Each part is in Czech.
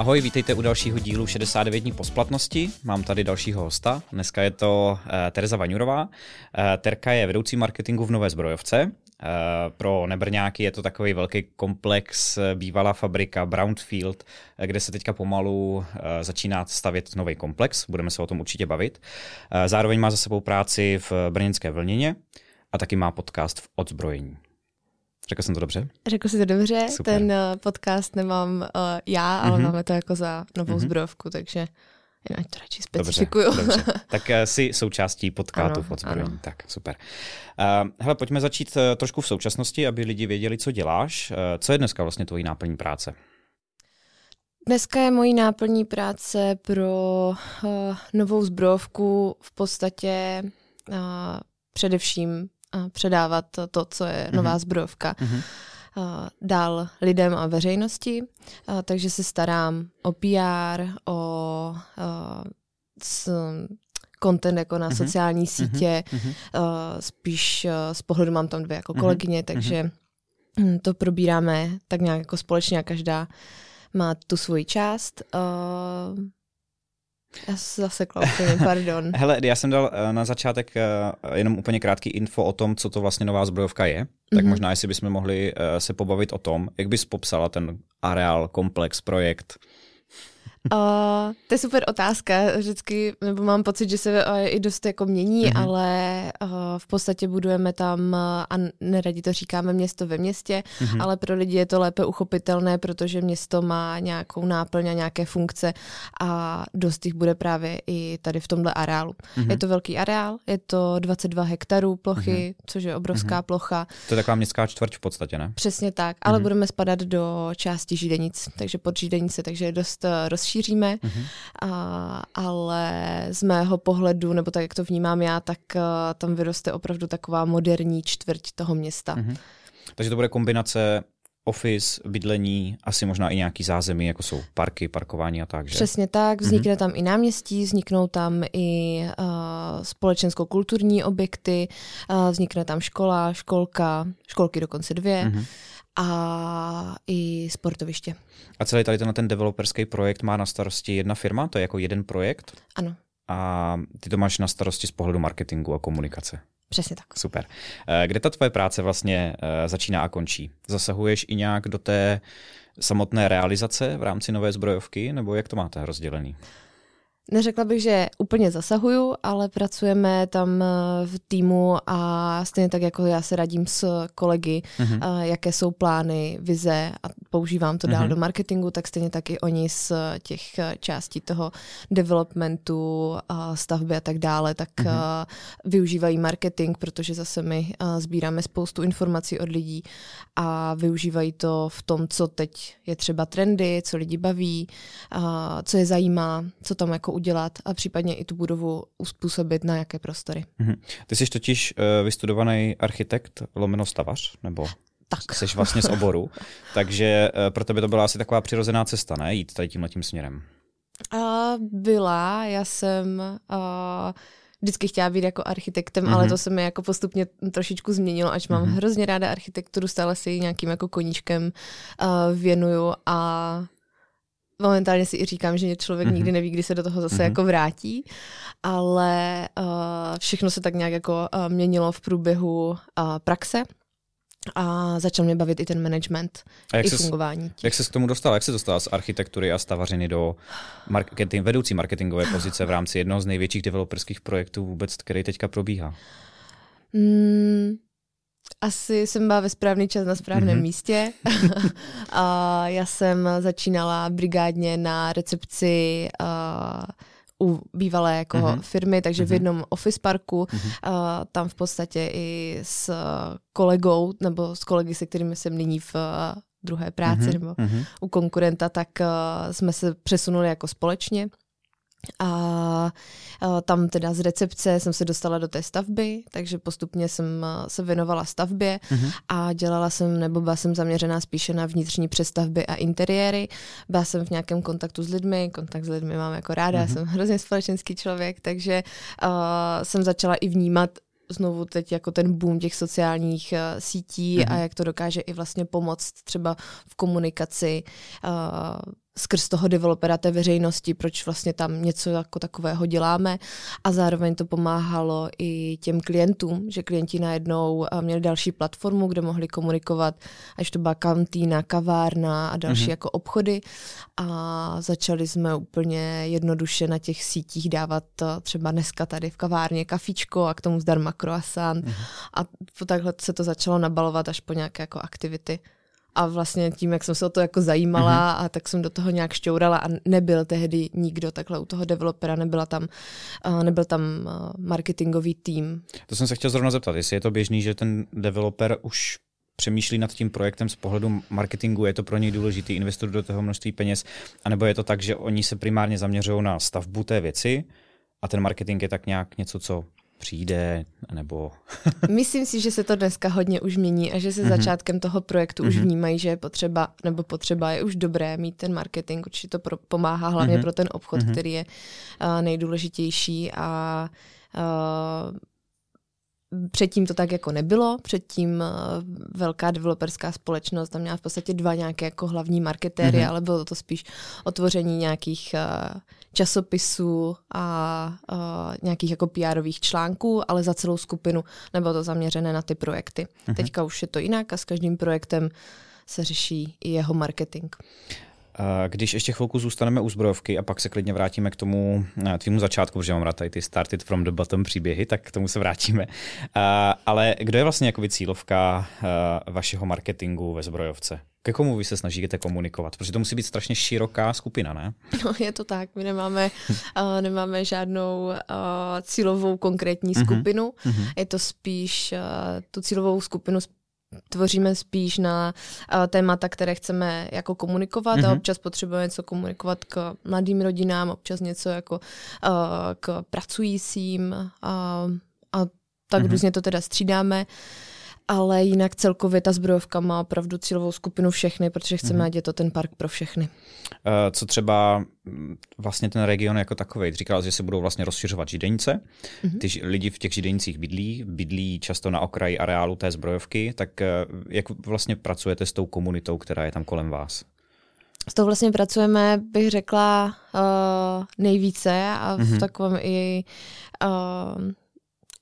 Ahoj, vítejte u dalšího dílu 69 dní po splatnosti. Mám tady dalšího hosta. Dneska je to uh, Tereza Vaňurová. Uh, Terka je vedoucí marketingu v Nové zbrojovce. Uh, pro nebrňáky je to takový velký komplex, bývalá fabrika Brownfield, kde se teďka pomalu uh, začíná stavět nový komplex. Budeme se o tom určitě bavit. Uh, zároveň má za sebou práci v brněnské vlněně a taky má podcast v odzbrojení. Řekl jsem to dobře? Řekl jsi to dobře. Super. Ten uh, podcast nemám uh, já, ale mm-hmm. máme to jako za novou mm-hmm. zbrojovku, takže ať to radši specifikuju. Dobře, dobře. Tak uh, jsi součástí podcastu v odzbrojení. Tak, super. Uh, hele, pojďme začít uh, trošku v současnosti, aby lidi věděli, co děláš. Uh, co je dneska vlastně tvojí náplní práce? Dneska je mojí náplní práce pro uh, novou zbrojovku v podstatě uh, především předávat to, co je mm-hmm. nová zbrojovka. Mm-hmm dál lidem a veřejnosti, takže se starám o PR, o s, content jako na mm-hmm. sociální mhm. sítě, mm-hmm. spíš z pohledu mám tam dvě jako mhm. kolegyně, mm-hmm. takže mm, to probíráme tak nějak jako společně a každá má tu svoji část. Já se zase úplně, pardon. Hele, já jsem dal eh, na začátek eh, jenom úplně krátký info o tom, co to vlastně nová zbrojovka je. Tak mm-hmm. možná, jestli bychom mohli eh, se pobavit o tom, jak bys popsala ten areál, komplex, projekt. Uh, to je super otázka, vždycky, nebo mám pocit, že se uh, i dost jako mění, mm-hmm. ale uh, v podstatě budujeme tam, uh, a neradi to říkáme město ve městě, mm-hmm. ale pro lidi je to lépe uchopitelné, protože město má nějakou náplň a nějaké funkce a dost jich bude právě i tady v tomhle areálu. Mm-hmm. Je to velký areál, je to 22 hektarů plochy, mm-hmm. což je obrovská mm-hmm. plocha. To je taková městská čtvrť v podstatě, ne? Přesně tak, ale mm-hmm. budeme spadat do části Židenic, takže pod Židenice, takže je dost uh, rozšíříme, mm-hmm. a, ale z mého pohledu, nebo tak, jak to vnímám já, tak uh, tam vyroste opravdu taková moderní čtvrť toho města. Mm-hmm. Takže to bude kombinace office, bydlení, asi možná i nějaký zázemí, jako jsou parky, parkování a tak, že? Přesně tak, vznikne mm-hmm. tam i náměstí, vzniknou tam i uh, společensko-kulturní objekty, uh, vznikne tam škola, školka, školky dokonce dvě. Mm-hmm a i sportoviště. A celý tady ten, ten developerský projekt má na starosti jedna firma? To je jako jeden projekt? Ano. A ty to máš na starosti z pohledu marketingu a komunikace? Přesně tak. Super. Eh, kde ta tvoje práce vlastně eh, začíná a končí? Zasahuješ i nějak do té samotné realizace v rámci nové zbrojovky, nebo jak to máte rozdělený? Neřekla bych, že úplně zasahuju, ale pracujeme tam eh, v týmu a stejně tak jako já se radím s kolegy, uh-huh. jaké jsou plány, vize a používám to dál uh-huh. do marketingu, tak stejně tak i oni z těch eh, částí toho developmentu, stavby a tak dále, tak uh-huh. využívají marketing, protože zase my sbíráme spoustu informací od lidí a využívají to v tom, co teď je třeba trendy, co lidi baví, co je zajímá, co tam jako udělat a případně i tu budovu uspůsobit na jaké prostory. Mm-hmm. Ty jsi totiž uh, vystudovaný architekt lomeno stavař, nebo tak. jsi vlastně z oboru, takže uh, pro tebe to byla asi taková přirozená cesta, ne? Jít tady tímhle tím směrem. Uh, byla, já jsem uh, vždycky chtěla být jako architektem, mm-hmm. ale to se mi jako postupně trošičku změnilo, až mám mm-hmm. hrozně ráda architekturu, stále si nějakým jako koníčkem uh, věnuju a momentálně si i říkám, že člověk mm-hmm. nikdy neví, kdy se do toho zase mm-hmm. jako vrátí, ale uh, všechno se tak nějak jako uh, měnilo v průběhu uh, praxe a začal mě bavit i ten management, a jak i ses, fungování. Jak se k tomu dostal? Jak se dostala z architektury a stavařiny do marketing, vedoucí marketingové pozice v rámci jednoho z největších developerských projektů vůbec, který teďka probíhá? Mm, asi jsem byla ve správný čas na správném mm-hmm. místě. a já jsem začínala brigádně na recepci uh, u bývalé jako mm-hmm. firmy, takže mm-hmm. v mhm. jednom office parku, mm-hmm. uh, tam v podstatě i s kolegou, nebo s kolegy, se kterými jsem nyní v uh, druhé práci, mm-hmm. nebo mm-hmm. u konkurenta, tak uh, jsme se přesunuli jako společně. A tam teda z recepce jsem se dostala do té stavby, takže postupně jsem se věnovala stavbě mm-hmm. a dělala jsem, nebo byla jsem zaměřená spíše na vnitřní přestavby a interiéry. Byla jsem v nějakém kontaktu s lidmi, kontakt s lidmi mám jako ráda, mm-hmm. jsem hrozně společenský člověk, takže uh, jsem začala i vnímat znovu teď jako ten boom těch sociálních uh, sítí mm-hmm. a jak to dokáže i vlastně pomoct třeba v komunikaci uh, skrz toho developera té veřejnosti, proč vlastně tam něco jako takového děláme a zároveň to pomáhalo i těm klientům, že klienti najednou eh, měli další platformu, kde mohli komunikovat, až to byla kantýna, kavárna a další mm-hmm. jako obchody a začali jsme úplně jednoduše na těch sítích dávat eh, třeba dneska tady v kavárně kafičko a k tomu zdarma croissant mm-hmm. a takhle se to začalo nabalovat až po nějaké jako aktivity. A vlastně tím, jak jsem se o to jako zajímala mm-hmm. a tak jsem do toho nějak šťourala a nebyl tehdy nikdo takhle u toho developera, nebyla tam, uh, nebyl tam uh, marketingový tým. To jsem se chtěl zrovna zeptat, jestli je to běžný, že ten developer už přemýšlí nad tím projektem z pohledu marketingu, je to pro něj důležitý, investuje do toho množství peněz, anebo je to tak, že oni se primárně zaměřují na stavbu té věci a ten marketing je tak nějak něco, co přijde, nebo... Myslím si, že se to dneska hodně už mění a že se mm-hmm. začátkem toho projektu mm-hmm. už mhm. vnímají, že je potřeba, nebo potřeba je už dobré mít ten marketing, určitě to pro, pomáhá hlavně mm-hmm. pro ten obchod, mm-hmm. který je uh, nejdůležitější a uh, Předtím to tak jako nebylo, předtím velká developerská společnost tam měla v podstatě dva nějaké jako hlavní marketéry, mm-hmm. ale bylo to spíš otvoření nějakých časopisů a uh, nějakých jako PRových článků, ale za celou skupinu nebylo to zaměřené na ty projekty. Uh-huh. Teďka už je to jinak a s každým projektem se řeší i jeho marketing. Když ještě chvilku zůstaneme u zbrojovky a pak se klidně vrátíme k tomu eh, tvýmu začátku, protože mám rád tady ty started from the bottom příběhy, tak k tomu se vrátíme. Ale kdo je vlastně jako cílovka eh, vašeho marketingu ve zbrojovce? Ke komu vy se snažíte komunikovat? Protože to musí být strašně široká skupina, ne? No, je to tak. My nemáme, uh, nemáme žádnou uh, cílovou konkrétní mhm. skupinu. Uh-huh. Je to spíš uh, tu cílovou skupinu tvoříme spíš na uh, témata, které chceme jako komunikovat uh-huh. a mhm. občas potřebujeme něco komunikovat k mladým rodinám, občas něco jako uh, k pracujícím uh, a tak uh-huh. různě to teda střídáme. Uh, ale jinak celkově ta zbrojovka má opravdu cílovou skupinu všechny, protože chceme, mm-hmm. ať je to ten park pro všechny. Uh, co třeba mm, vlastně ten region jako takový? Říkal, že se budou vlastně rozšiřovat židenice. Mm-hmm. Ty lidi v těch židenicích bydlí, bydlí často na okraji areálu té zbrojovky, tak uh, jak vlastně pracujete s tou komunitou, která je tam kolem vás? S tou vlastně pracujeme, bych řekla, uh, nejvíce a v mm-hmm. takovém i uh,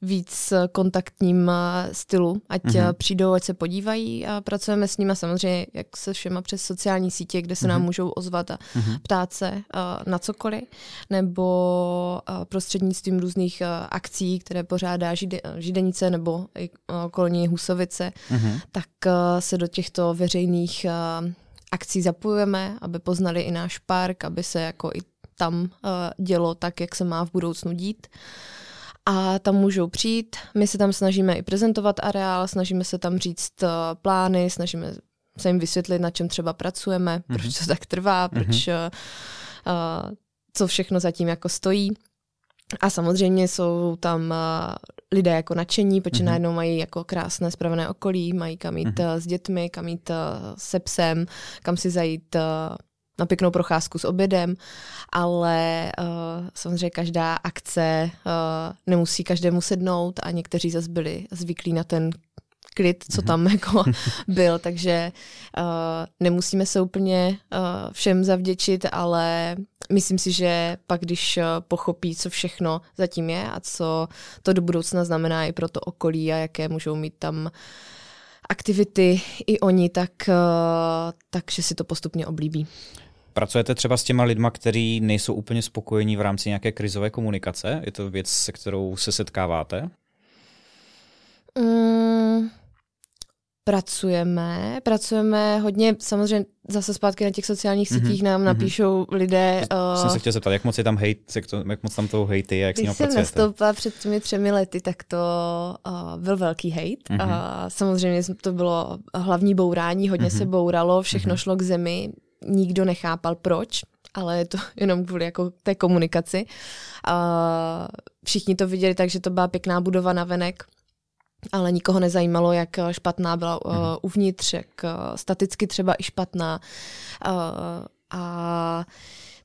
víc kontaktním eh, stylu, ať mm-hmm. přijdou, ať se podívají a pracujeme s nimi samozřejmě, jak se všema přes sociální sítě, kde se mm-hmm. nám mhm. můžou ozvat a mm-hmm. ptát se uh, na cokoliv, nebo prostřednictvím různých akcí, které pořádá žide, Židenice nebo i okolní Husovice, mm-hmm. tak se do těchto veřejných akcí zapojujeme, aby poznali i náš park, aby se jako i tam dělo tak, jak se má v budoucnu dít. Uh, a tam můžou přijít. My se tam snažíme i prezentovat areál, snažíme se tam říct uh, plány, snažíme se jim vysvětlit, na čem třeba pracujeme, mm-hmm. proč to tak trvá, proč, mm-hmm. uh, co všechno zatím jako stojí. A samozřejmě jsou tam uh, lidé jako nadšení, protože mm-hmm. najednou mají jako krásné spravené okolí, mají kam jít mm-hmm. s dětmi, kam jít uh, se psem, kam si zajít uh, na pěknou procházku s obědem, ale uh, samozřejmě každá akce uh, nemusí každému sednout a někteří zase byli zvyklí na ten klid, co tam mhm. jako byl, takže uh, nemusíme se úplně uh, všem zavděčit, ale myslím si, že pak, když pochopí, co všechno zatím je a co to do budoucna znamená i pro to okolí a jaké můžou mít tam aktivity i oni, tak, uh, takže si to postupně oblíbí. Pracujete třeba s těma lidma, kteří nejsou úplně spokojení v rámci nějaké krizové komunikace? Je to věc, se kterou se setkáváte? Mm, pracujeme, pracujeme hodně, samozřejmě zase zpátky na těch sociálních mhm, sítích mm-hmm, nám mm-hmm. napíšou lidé. Uh, jsem se chtěl zeptat, jak moc je tam hejt, jak moc tam toho hejty jak s ním pracujete? Jsem nastoupila před těmi třemi lety, tak to uh, byl velký hejt. Mm-hmm. Uh, samozřejmě to bylo hlavní bourání, hodně mm-hmm. se bouralo, všechno mm-hmm. šlo k zemi, nikdo nechápal proč, ale je to jenom kvůli jako té komunikaci. A všichni to viděli tak, že to byla pěkná budova na venek, ale nikoho nezajímalo, jak špatná byla uh, uvnitř, jak uh, staticky třeba i špatná. Uh, a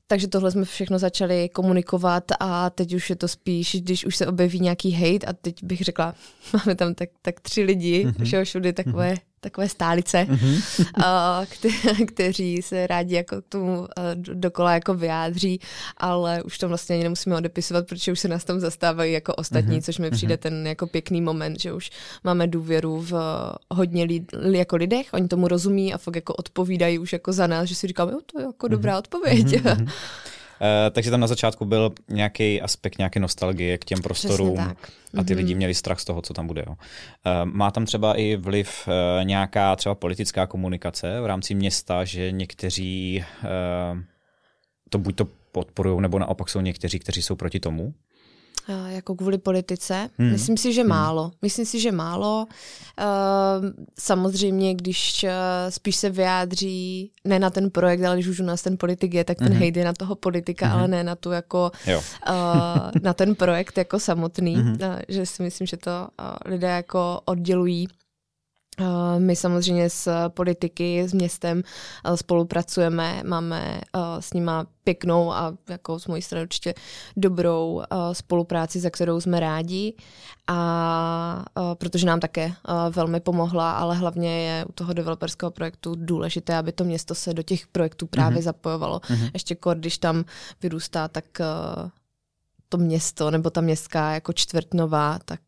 takže tohle jsme všechno začali komunikovat a teď už je to spíš, když už se objeví nějaký hate a teď bych řekla, máme tam tak, tak tři lidi, mm-hmm. všeho všude takové mm-hmm takové stálice, mm-hmm. uh, kte- kteří se rádi jako k tomu uh, dokola jako vyjádří, ale už to vlastně ani nemusíme odepisovat, protože už se nás tam zastávají jako ostatní, mm-hmm. což mi přijde mm-hmm. ten jako pěkný moment, že už máme důvěru v uh, hodně lid, jako lidech, oni tomu rozumí a fakt jako odpovídají už jako za nás, že si říkáme, jo, to je jako mm-hmm. dobrá odpověď. Mm-hmm. Uh, takže tam na začátku byl nějaký aspekt nějaké nostalgie k těm prostorům a ty mm-hmm. lidi měli strach z toho, co tam bude. Jo. Uh, má tam třeba i vliv uh, nějaká třeba politická komunikace v rámci města, že někteří to buď to podporují, nebo naopak jsou někteří, kteří jsou proti tomu? Jako kvůli politice. Hmm. Myslím si, že hmm. málo. Myslím si, že málo. Uh, samozřejmě, když uh, spíš se vyjádří ne na ten projekt, ale když už u nás ten politik je, tak ten hmm. hejde je na toho politika, hmm. ale ne na tu jako uh, na ten projekt jako samotný. Hmm. Uh, že si myslím, že to uh, lidé jako oddělují my samozřejmě s politiky, s městem spolupracujeme, máme s nima pěknou a jako z mojí strany určitě dobrou spolupráci, za kterou jsme rádi a protože nám také velmi pomohla, ale hlavně je u toho developerského projektu důležité, aby to město se do těch projektů právě mm-hmm. zapojovalo. Mm-hmm. Ještě kor, když tam vyrůstá, tak to město nebo ta městská jako čtvrtnová, tak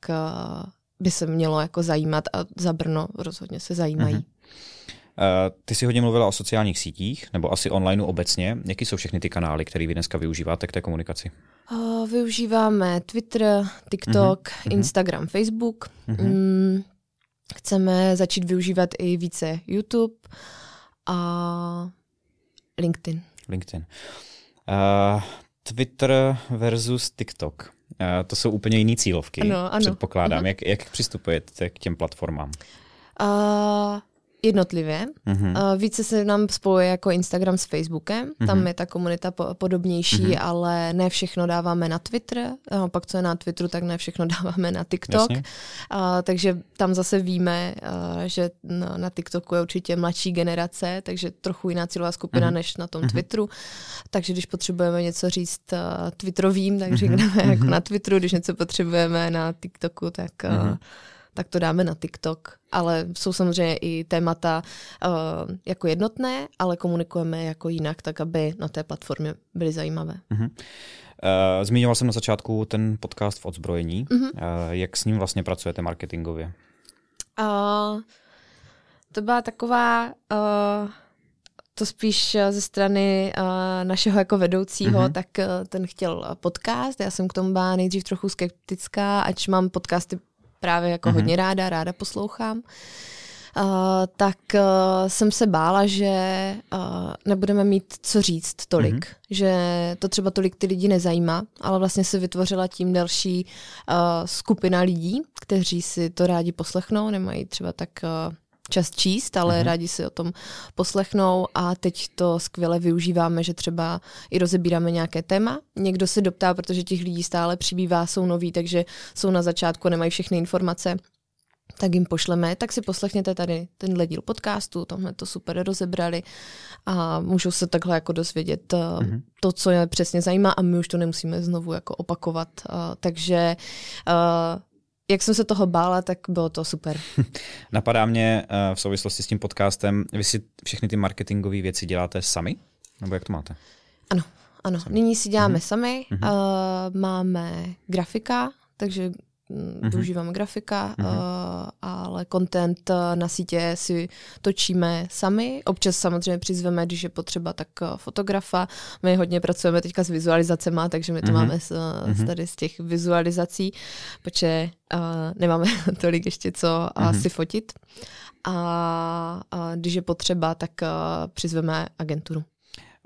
by se mělo jako zajímat a za Brno rozhodně se zajímají. Uh-huh. Uh, ty jsi hodně mluvila o sociálních sítích, nebo asi online obecně. Jaký jsou všechny ty kanály, které vy dneska využíváte k té komunikaci? Uh, využíváme Twitter, TikTok, uh-huh. Instagram, Facebook. Uh-huh. Mm, chceme začít využívat i více YouTube a LinkedIn. LinkedIn. Uh, Twitter versus TikTok. To jsou úplně jiné cílovky, ano, ano. předpokládám. Uh-huh. Jak, jak přistupujete k těm platformám? Uh, jednotlivě. Uh, více se nám spojuje jako Instagram s Facebookem, uh-huh. tam je ta komunita po- podobnější, uh-huh. ale ne všechno dáváme na Twitter, uh, pak co je na Twitteru, tak ne všechno dáváme na TikTok. Uh, takže tam zase víme, uh, že na, na TikToku je určitě mladší generace, takže trochu jiná cílová skupina uh-huh. než na tom uh-huh. Twitteru. Takže když potřebujeme něco říct uh, Twitterovým, tak uh-huh. řekneme uh-huh. jako na Twitteru, když něco potřebujeme na TikToku, tak... Uh, uh-huh tak to dáme na TikTok. Ale jsou samozřejmě i témata uh, jako jednotné, ale komunikujeme jako jinak, tak aby na té platformě byly zajímavé. Uh, zmiňoval jsem na začátku ten podcast v odzbrojení. Uh, jak s ním vlastně pracujete marketingově? Uh, to byla taková... Uh, to spíš ze strany uh, našeho jako vedoucího, uh-huh. tak uh, ten chtěl podcast. Já jsem k tomu byla nejdřív trochu skeptická, ač mám podcasty právě jako mm-hmm. hodně ráda, ráda poslouchám. Uh, tak uh, jsem se bála, že uh, nebudeme mít co říct tolik, mm-hmm. že to třeba tolik ty lidi nezajímá, ale vlastně se vytvořila tím další uh, skupina lidí, kteří si to rádi poslechnou, nemají třeba tak uh, čas číst, ale mm-hmm. rádi si o tom poslechnou a teď to skvěle využíváme, že třeba i rozebíráme nějaké téma. Někdo se doptá, protože těch lidí stále přibývá, jsou noví, takže jsou na začátku, nemají všechny informace tak jim pošleme, tak si poslechněte tady tenhle díl podcastu, tam jsme to super rozebrali a můžou se takhle jako dozvědět mm-hmm. to, co je přesně zajímá a my už to nemusíme znovu jako opakovat. Uh, takže uh, jak jsem se toho bála, tak bylo to super. Napadá mě uh, v souvislosti s tím podcastem, vy si všechny ty marketingové věci děláte sami? Nebo jak to máte? Ano, ano. Sami. Nyní si děláme uh-huh. sami. Uh-huh. Uh, máme grafika, takže mm-hmm. využíváme grafika, mm-hmm. uh, ale content uh, na sítě si točíme sami. Občas samozřejmě přizveme, když je potřeba, tak uh, fotografa. My hodně pracujeme teďka s vizualizacemi, takže my to mm-hmm. máme z, mm-hmm. tady z těch vizualizací, protože uh, nemáme tolik ještě co mm-hmm. si fotit. A, a když je potřeba, tak uh, přizveme agenturu.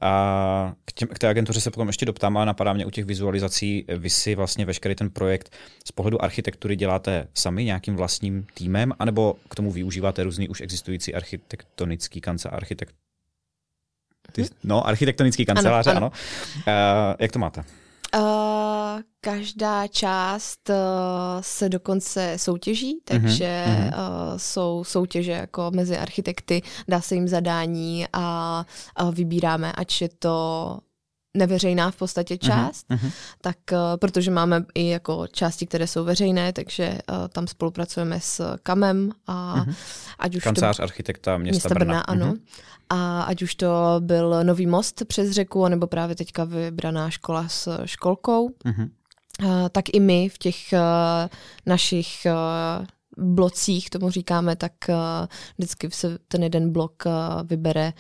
A k, těm, k té agentuře se potom ještě doptám, ale napadá mě u těch vizualizací, vy si vlastně veškerý ten projekt z pohledu architektury děláte sami nějakým vlastním týmem, anebo k tomu využíváte různý už existující architektonický kancelář, architekt... Ty, no, architektonický kanceláře, ano. ano. ano. Uh, jak to máte? Uh, každá část uh, se dokonce soutěží, mhm, takže uh-huh. uh, jsou soutěže jako mezi architekty, dá se jim zadání a, a vybíráme, ať je to neveřejná v podstatě mhm, část, uh-huh. tak uh, protože máme i jako části, které jsou veřejné, takže uh, tam spolupracujeme s KAMem a uh-huh. ať už Kancelář to, architekta města, města Brna. Brna ano. Uh-huh. A ať už to byl nový most přes řeku, nebo právě teďka vybraná škola s školkou, uh-huh. uh, tak i my v těch uh, našich uh, blocích, tomu říkáme, tak uh, vždycky se ten jeden blok uh, vybere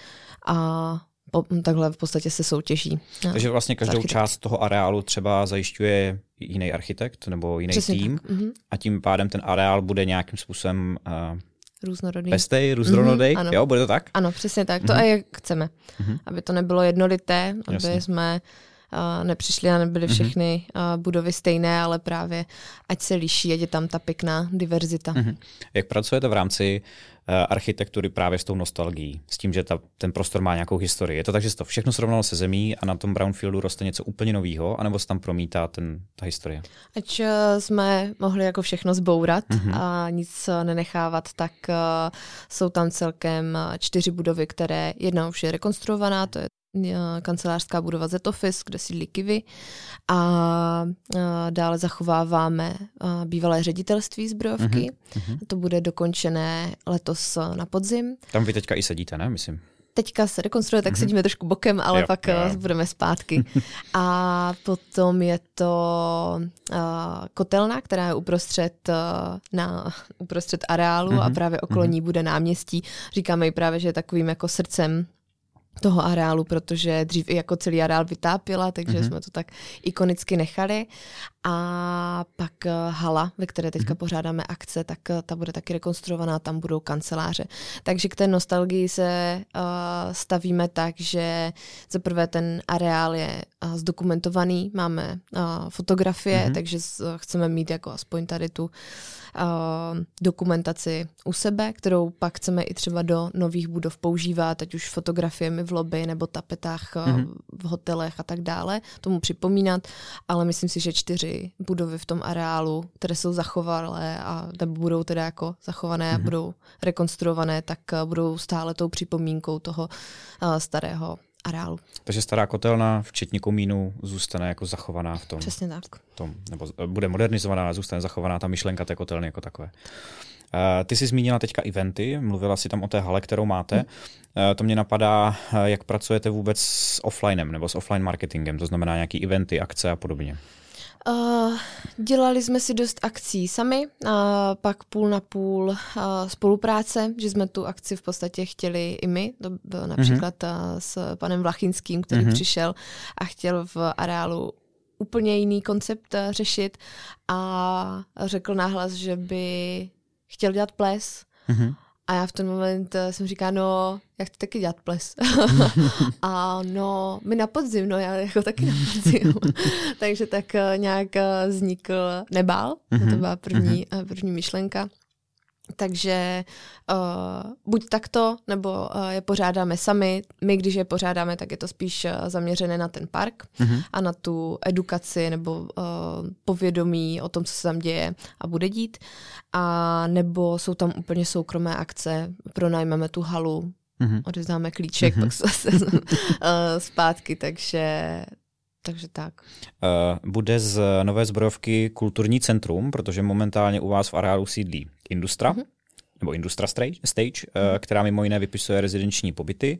a po, takhle v podstatě se soutěží. Takže vlastně každou část toho areálu třeba zajišťuje jiný architekt nebo jiný Přesně tým tak. Mhm. a tím pádem ten areál bude nějakým způsobem uh, Různorodý. Pestej, různorodý, mm-hmm, jo, bude to tak? Ano, přesně tak, to mm-hmm. a jak chceme. Mm-hmm. Aby to nebylo jednolité, aby Jasně. jsme uh, nepřišli a nebyly mhm. všechny uh, budovy stejné, ale právě ať se liší, ať je tam ta pěkná diverzita. Mm-hmm. Jak pracujete v rámci architektury právě s tou nostalgií, s tím, že ta, ten prostor má nějakou historii. Je to tak, že se to všechno srovnalo se zemí a na tom brownfieldu roste něco úplně nového, anebo se tam promítá ten, ta historie? Ať eh, jsme mohli jako všechno zbourat mm-hmm. a nic nenechávat, tak uh, jsou tam celkem čtyři budovy, které jedna už je rekonstruovaná, to je kancelářská budova Z Office, kde sídlí Kivy a dále zachováváme bývalé ředitelství zbrojovky. Uh-huh. To bude dokončené letos na podzim. Tam vy teďka i sedíte, ne? Myslím teďka se rekonstruuje, tak mm-hmm. sedíme trošku bokem, ale jo, pak jo. budeme zpátky. A potom je to uh, kotelna, která je uprostřed, uh, na, uprostřed areálu mm-hmm. a právě okolo mm-hmm. ní bude náměstí. Říkáme i právě, že je takovým jako srdcem toho areálu, protože dřív i jako celý areál vytápila, takže mm-hmm. jsme to tak ikonicky nechali. A pak uh, hala, ve které teďka mm-hmm. pořádáme akce, tak uh, ta bude taky rekonstruovaná, tam budou kanceláře. Takže k té nostalgii se uh, stavíme tak, že za prvé ten areál je uh, zdokumentovaný, máme uh, fotografie, mm-hmm. takže uh, chceme mít jako aspoň tady tu uh, dokumentaci u sebe, kterou pak chceme i třeba do nových budov používat, ať už fotografiemi v lobby nebo tapetách mm-hmm. v hotelech a tak dále, tomu připomínat, ale myslím si, že čtyři budovy v tom areálu, které jsou zachovalé a nebo budou teda jako zachované a mm-hmm. budou rekonstruované, tak budou stále tou připomínkou toho starého areálu. Takže stará kotelna, včetně komínu, zůstane jako zachovaná v tom. Přesně tak. Tom, nebo bude modernizovaná, zůstane zachovaná ta myšlenka té kotelny jako takové. Uh, ty jsi zmínila teďka eventy, mluvila si tam o té hale, kterou máte. Hmm. Uh, to mě napadá, uh, jak pracujete vůbec s offlinem nebo s offline marketingem, to znamená nějaký eventy, akce a podobně. Uh, dělali jsme si dost akcí sami, a pak půl na půl uh, spolupráce, že jsme tu akci v podstatě chtěli i my. To bylo například mm-hmm. uh, s panem Vlachinským, který mm-hmm. přišel a chtěl v areálu úplně jiný koncept řešit a řekl náhlas, že by chtěl dělat ples. Mm-hmm. A já v ten moment uh, jsem říká, no, já chci taky dělat ples. a no, my na podzim, no já jako taky na podzim. Takže tak uh, nějak uh, vznikl Nebál, mm-hmm. to mhm. byla první, uh, první myšlenka. Takže uh, buď takto, nebo uh, je pořádáme sami. My, když je pořádáme, tak je to spíš uh, zaměřené na ten park mm-hmm. a na tu edukaci nebo uh, povědomí o tom, co se tam děje a bude dít. A nebo jsou tam úplně soukromé akce, pronajmeme tu halu, mm-hmm. odezdáme klíček, mm-hmm. pak zase uh, zpátky, takže takže tak. Bude z Nové zbrojovky kulturní centrum, protože momentálně u vás v areálu sídlí Industra, mm-hmm nebo Industra Stage, stage mm. která mimo jiné vypisuje rezidenční pobyty.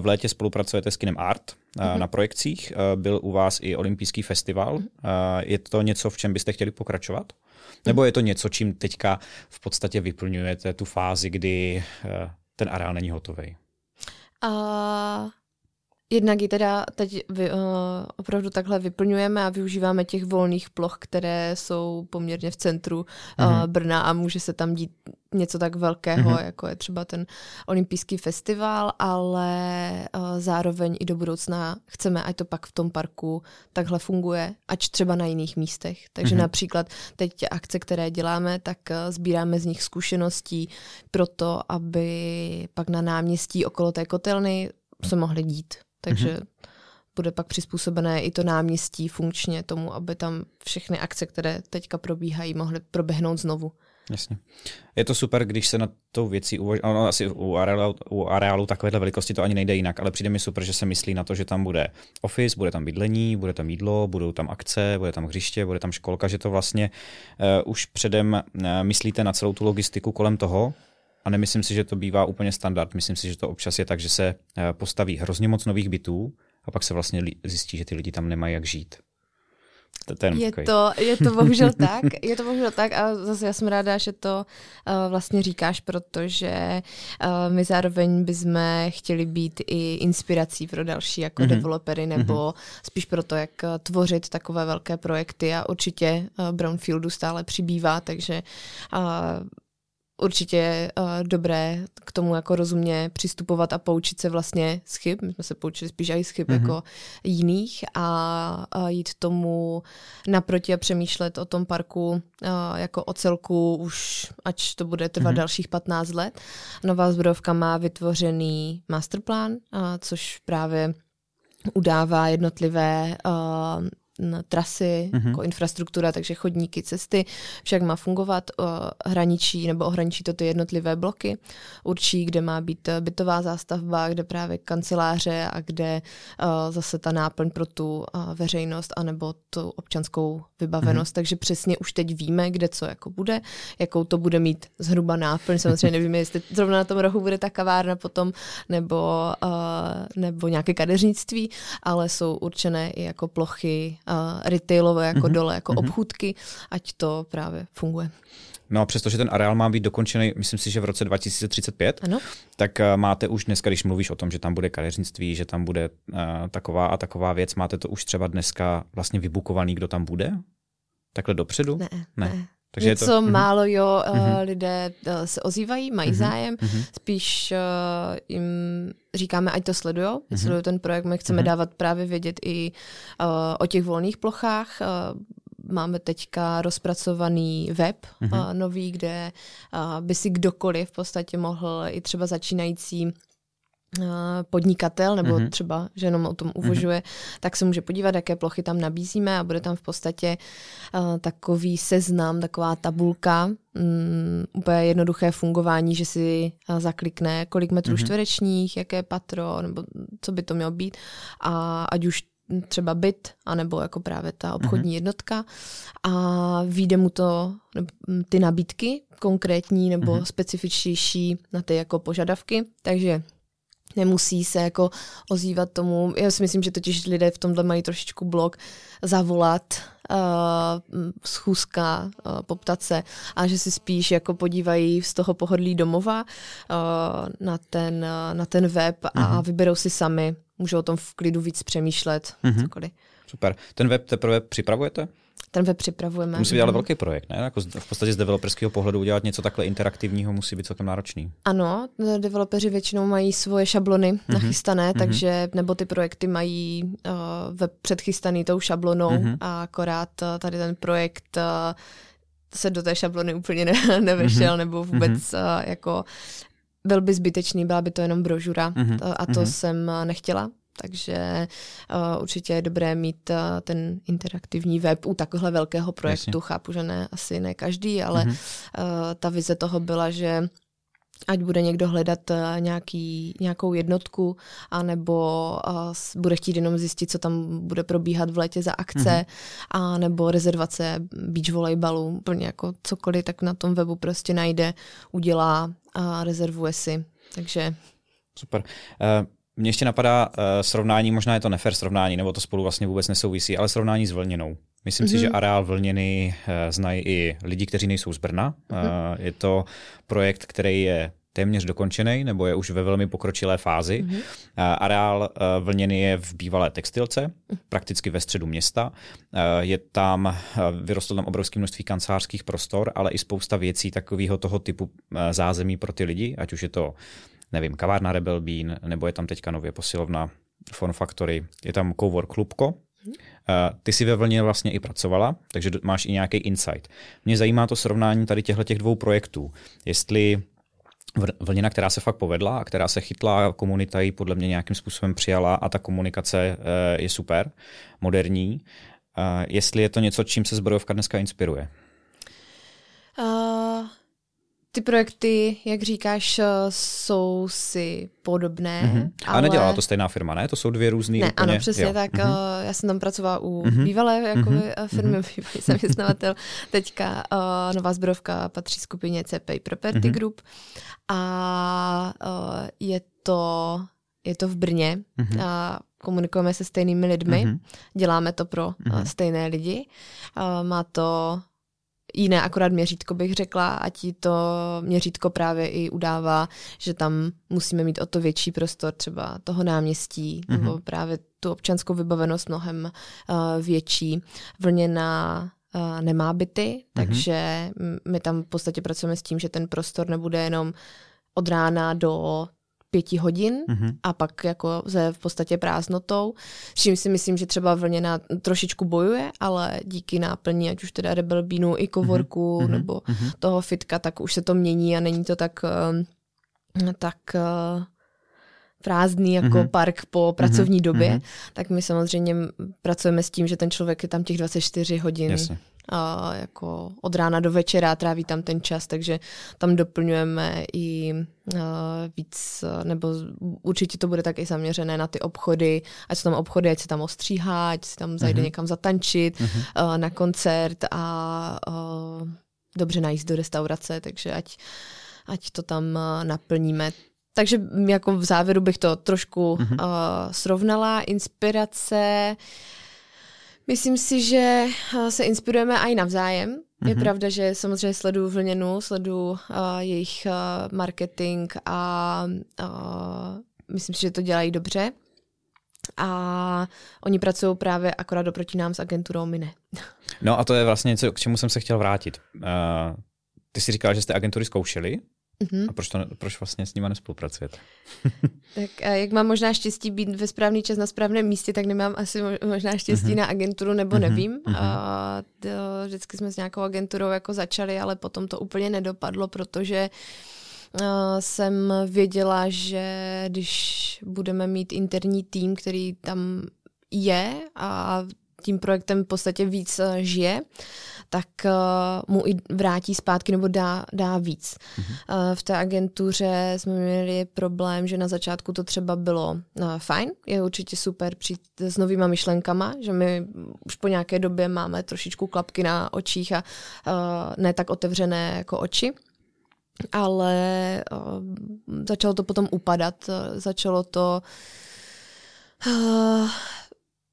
V létě spolupracujete s Kinem Art mm-hmm. na projekcích. Byl u vás i olympijský festival. Mm-hmm. Je to něco, v čem byste chtěli pokračovat? Nebo je to něco, čím teďka v podstatě vyplňujete tu fázi, kdy ten areál není hotový? Uh, Jednak ji teda teď vy, uh, opravdu takhle vyplňujeme a využíváme těch volných ploch, které jsou poměrně v centru uh, Brna a může se tam dít něco tak velkého, mm-hmm. jako je třeba ten olympijský festival, ale uh, zároveň i do budoucna chceme, ať to pak v tom parku takhle funguje, ať třeba na jiných místech. Takže mm-hmm. například teď akce, které děláme, tak uh, sbíráme z nich zkušeností pro to, aby pak na náměstí okolo té kotelny se mohly dít takže mm-hmm. bude pak přizpůsobené i to náměstí funkčně tomu, aby tam všechny akce, které teďka probíhají, mohly proběhnout znovu. Jasně. Je to super, když se na tou věcí uvažuje, no, asi u areálu, u areálu takovéhle velikosti to ani nejde jinak, ale přijde mi super, že se myslí na to, že tam bude office, bude tam bydlení, bude tam jídlo, budou tam akce, bude tam hřiště, bude tam školka, že to vlastně uh, už předem uh, myslíte na celou tu logistiku kolem toho, a nemyslím si, že to bývá úplně standard. Myslím si, že to občas je tak, že se uh, postaví hrozně moc nových bytů a pak se vlastně zjistí, že ty lidi tam nemají jak žít. To, to je, to, je to bohužel tak, je to bohužel tak a zase já jsem ráda, že to uh, vlastně říkáš, protože uh, my zároveň bychom chtěli být i inspirací pro další jako mm-hmm. developery nebo mm-hmm. spíš pro to, jak tvořit takové velké projekty a určitě uh, Brownfieldu stále přibývá, takže uh, určitě je uh, dobré k tomu jako rozumně přistupovat a poučit se vlastně z chyb. My jsme se poučili spíš i z chyb mm-hmm. jako jiných a, a jít tomu naproti a přemýšlet o tom parku uh, jako o celku už, ať to bude trvat mm-hmm. dalších 15 let. Nová zbrojovka má vytvořený masterplán, uh, což právě udává jednotlivé uh, trasy, mm-hmm. jako infrastruktura, takže chodníky, cesty, však má fungovat, hraničí nebo ohraničí to ty jednotlivé bloky, určí, kde má být eh, bytová zástavba, kde právě kanceláře a kde uh, zase ta náplň pro tu uh, veřejnost anebo tu občanskou vybavenost, mm-hmm. takže přesně už teď víme, kde co jako bude, jakou to bude mít zhruba náplň, samozřejmě nevíme, jestli zrovna na tom rohu bude ta kavárna potom, nebo, nebo nějaké kadeřnictví, ale jsou určené i jako plochy uh, retailové jako mm-hmm. dole, jako mm-hmm. obchůdky, ať to právě funguje. No a přestože ten areál má být dokončený, myslím si, že v roce 2035, ano. tak uh, máte už dneska, když mluvíš o tom, že tam bude kadeřnictví, že tam bude uh, taková a taková věc, máte to už třeba dneska vlastně vybukovaný, kdo tam bude? Takhle dopředu? Ne, ne. ne. Takže Něco to, mhm. málo, jo, uh, lidé uh, se ozývají, mají uh-huh. zájem, uh-huh. spíš uh, jim říkáme, ať to sledují, uh-huh. sledují ten projekt, my chceme uh-huh. dávat právě vědět i uh, o těch volných plochách, uh, máme teďka rozpracovaný web uh-huh. uh, nový, kde uh, by si kdokoliv v podstatě mohl i třeba začínající podnikatel nebo mm-hmm. třeba, že jenom o tom mhm. uvažuje, mm-hmm. tak se může podívat, jaké plochy tam nabízíme a bude tam v podstatě uh, takový seznam, taková tabulka, um, úplně jednoduché fungování, že si uh, zaklikne, kolik metrů mm-hmm. čtverečních, jaké patro, nebo co by to mělo být a ať už třeba byt, anebo jako právě ta obchodní mm-hmm. jednotka a vyjde mu to ty nabídky konkrétní nebo mm-hmm. specifičtější na ty jako požadavky, takže nemusí se jako ozývat tomu. Já si myslím, že totiž lidé v tomhle mají trošičku blok zavolat, uh, schůzka, uh, poptat se a že si spíš jako podívají z toho pohodlí domova uh, na, ten, uh, na ten web a mhm. vyberou si sami. Můžou o tom v klidu víc přemýšlet, mm-hmm. cokoliv. Super. Ten web teprve připravujete? Ten web připravujeme. Musí být ale velký projekt, ne? Jako v podstatě z developerského pohledu udělat něco takhle interaktivního musí být celkem náročný. Ano, developeři většinou mají svoje šablony mm-hmm. nachystané, mm-hmm. takže nebo ty projekty mají uh, web předchystaný tou šablonou mm-hmm. a akorát uh, tady ten projekt uh, se do té šablony úplně ne, nevešel, mm-hmm. nebo vůbec mm-hmm. uh, jako byl by zbytečný, byla by to jenom brožura mm-hmm. a to mm-hmm. jsem nechtěla, takže uh, určitě je dobré mít uh, ten interaktivní web u takového velkého projektu. Jasně. Chápu, že ne, asi ne každý, ale mm-hmm. uh, ta vize toho byla, že ať bude někdo hledat nějaký, nějakou jednotku, anebo uh, bude chtít jenom zjistit, co tam bude probíhat v létě za akce, mm-hmm. a nebo rezervace beach volejbalu, úplně jako cokoliv, tak na tom webu prostě najde, udělá a rezervuje si. Takže... Super. Uh... Mně ještě napadá uh, srovnání, možná je to nefer srovnání, nebo to spolu vlastně vůbec nesouvisí, ale srovnání s vlněnou. Myslím mm-hmm. si, že mhm. areál vlněny uh, znají i lidi, kteří nejsou z Brna. Mm-hmm. Uh, je to projekt, který je téměř dokončený, nebo je už ve velmi pokročilé fázi. Mm-hmm. Areál vlněný je v bývalé textilce, prakticky ve středu města. Je tam, vyrostlo tam obrovské množství kancelářských prostor, ale i spousta věcí takového toho typu zázemí pro ty lidi, ať už je to nevím, kavárna Rebel Bean, nebo je tam teďka nově posilovna Form Factory, je tam Cowork Klubko, uh, ty si ve vlně vlastně i pracovala, takže máš i nějaký insight. Mě zajímá to srovnání tady těchto těch dvou projektů. Jestli vlněna, která se fakt povedla a která se chytla, komunita ji podle mě nějakým způsobem přijala a ta komunikace uh, je super, moderní. Uh, jestli je to něco, čím se zbrojovka dneska inspiruje? Uh, ty projekty, jak říkáš, jsou si podobné. Mm-hmm. Ale... A nedělá to stejná firma, ne? To jsou dvě různé. Ne, úplně... ano, přesně jo. tak. Mm-hmm. Já jsem tam pracovala u mm-hmm. bývalé jakoby, mm-hmm. firmy, mm-hmm. bývalý zaměstnavatel. Teďka uh, nová zbrovka patří skupině CPI Property mm-hmm. Group a uh, je to je to v Brně mm-hmm. a komunikujeme se stejnými lidmi, mm-hmm. děláme to pro mm-hmm. stejné lidi. Uh, má to jiné akorát měřítko bych řekla, a ti to měřítko právě i udává, že tam musíme mít o to větší prostor třeba toho náměstí, mm-hmm. nebo právě tu občanskou vybavenost mnohem uh, větší. Vlněná uh, nemá byty, mm-hmm. takže my tam v podstatě pracujeme s tím, že ten prostor nebude jenom od rána do pěti hodin mm-hmm. a pak jako se v podstatě prázdnotou, s čím si myslím, že třeba vlněná trošičku bojuje, ale díky náplní, ať už teda Rebel Beanu i Kovorku mm-hmm. nebo mm-hmm. toho fitka, tak už se to mění a není to tak uh, tak uh, prázdný jako mm-hmm. park po pracovní mm-hmm. době, mm-hmm. tak my samozřejmě pracujeme s tím, že ten člověk je tam těch 24 hodin. Jasně a jako od rána do večera tráví tam ten čas, takže tam doplňujeme i uh, víc, nebo určitě to bude taky zaměřené na ty obchody, ať jsou tam obchody, ať se tam ostříhá, ať se tam zajde uh-huh. někam zatančit, uh-huh. uh, na koncert a uh, dobře najíst do restaurace, takže ať, ať to tam uh, naplníme. Takže jako v závěru bych to trošku uh-huh. uh, srovnala. Inspirace uh, Myslím si, že eh, se inspirujeme i navzájem. Mm-hmm. Je mhm. pravda, že samozřejmě sleduju Vlněnu, sleduju uh, jejich uh, marketing a uh, myslím si, že to dělají dobře. A oni pracují právě akorát oproti nám s agenturou, my ne. No a to je vlastně něco, k čemu jsem se chtěl vrátit. Uh, ty si říkal, že jste agentury zkoušeli. Mm-hmm. A proč, to, proč vlastně s nima nespolupracujete? tak a jak mám možná štěstí být ve správný čas na správném místě, tak nemám asi možná štěstí mm-hmm. na agenturu, nebo mm-hmm. nevím. Mm-hmm. A to, vždycky jsme s nějakou agenturou jako začali, ale potom to úplně nedopadlo, protože uh, jsem věděla, že když budeme mít interní tým, který tam je a tím projektem v podstatě víc uh, žije, tak uh, mu i vrátí zpátky nebo dá, dá víc. Mm-hmm. Uh, v té agentuře jsme měli problém, že na začátku to třeba bylo uh, fajn, je určitě super přijít s novýma myšlenkama, že my už po nějaké době máme trošičku klapky na očích a uh, ne tak otevřené jako oči ale uh, začalo to potom upadat, uh, začalo to uh,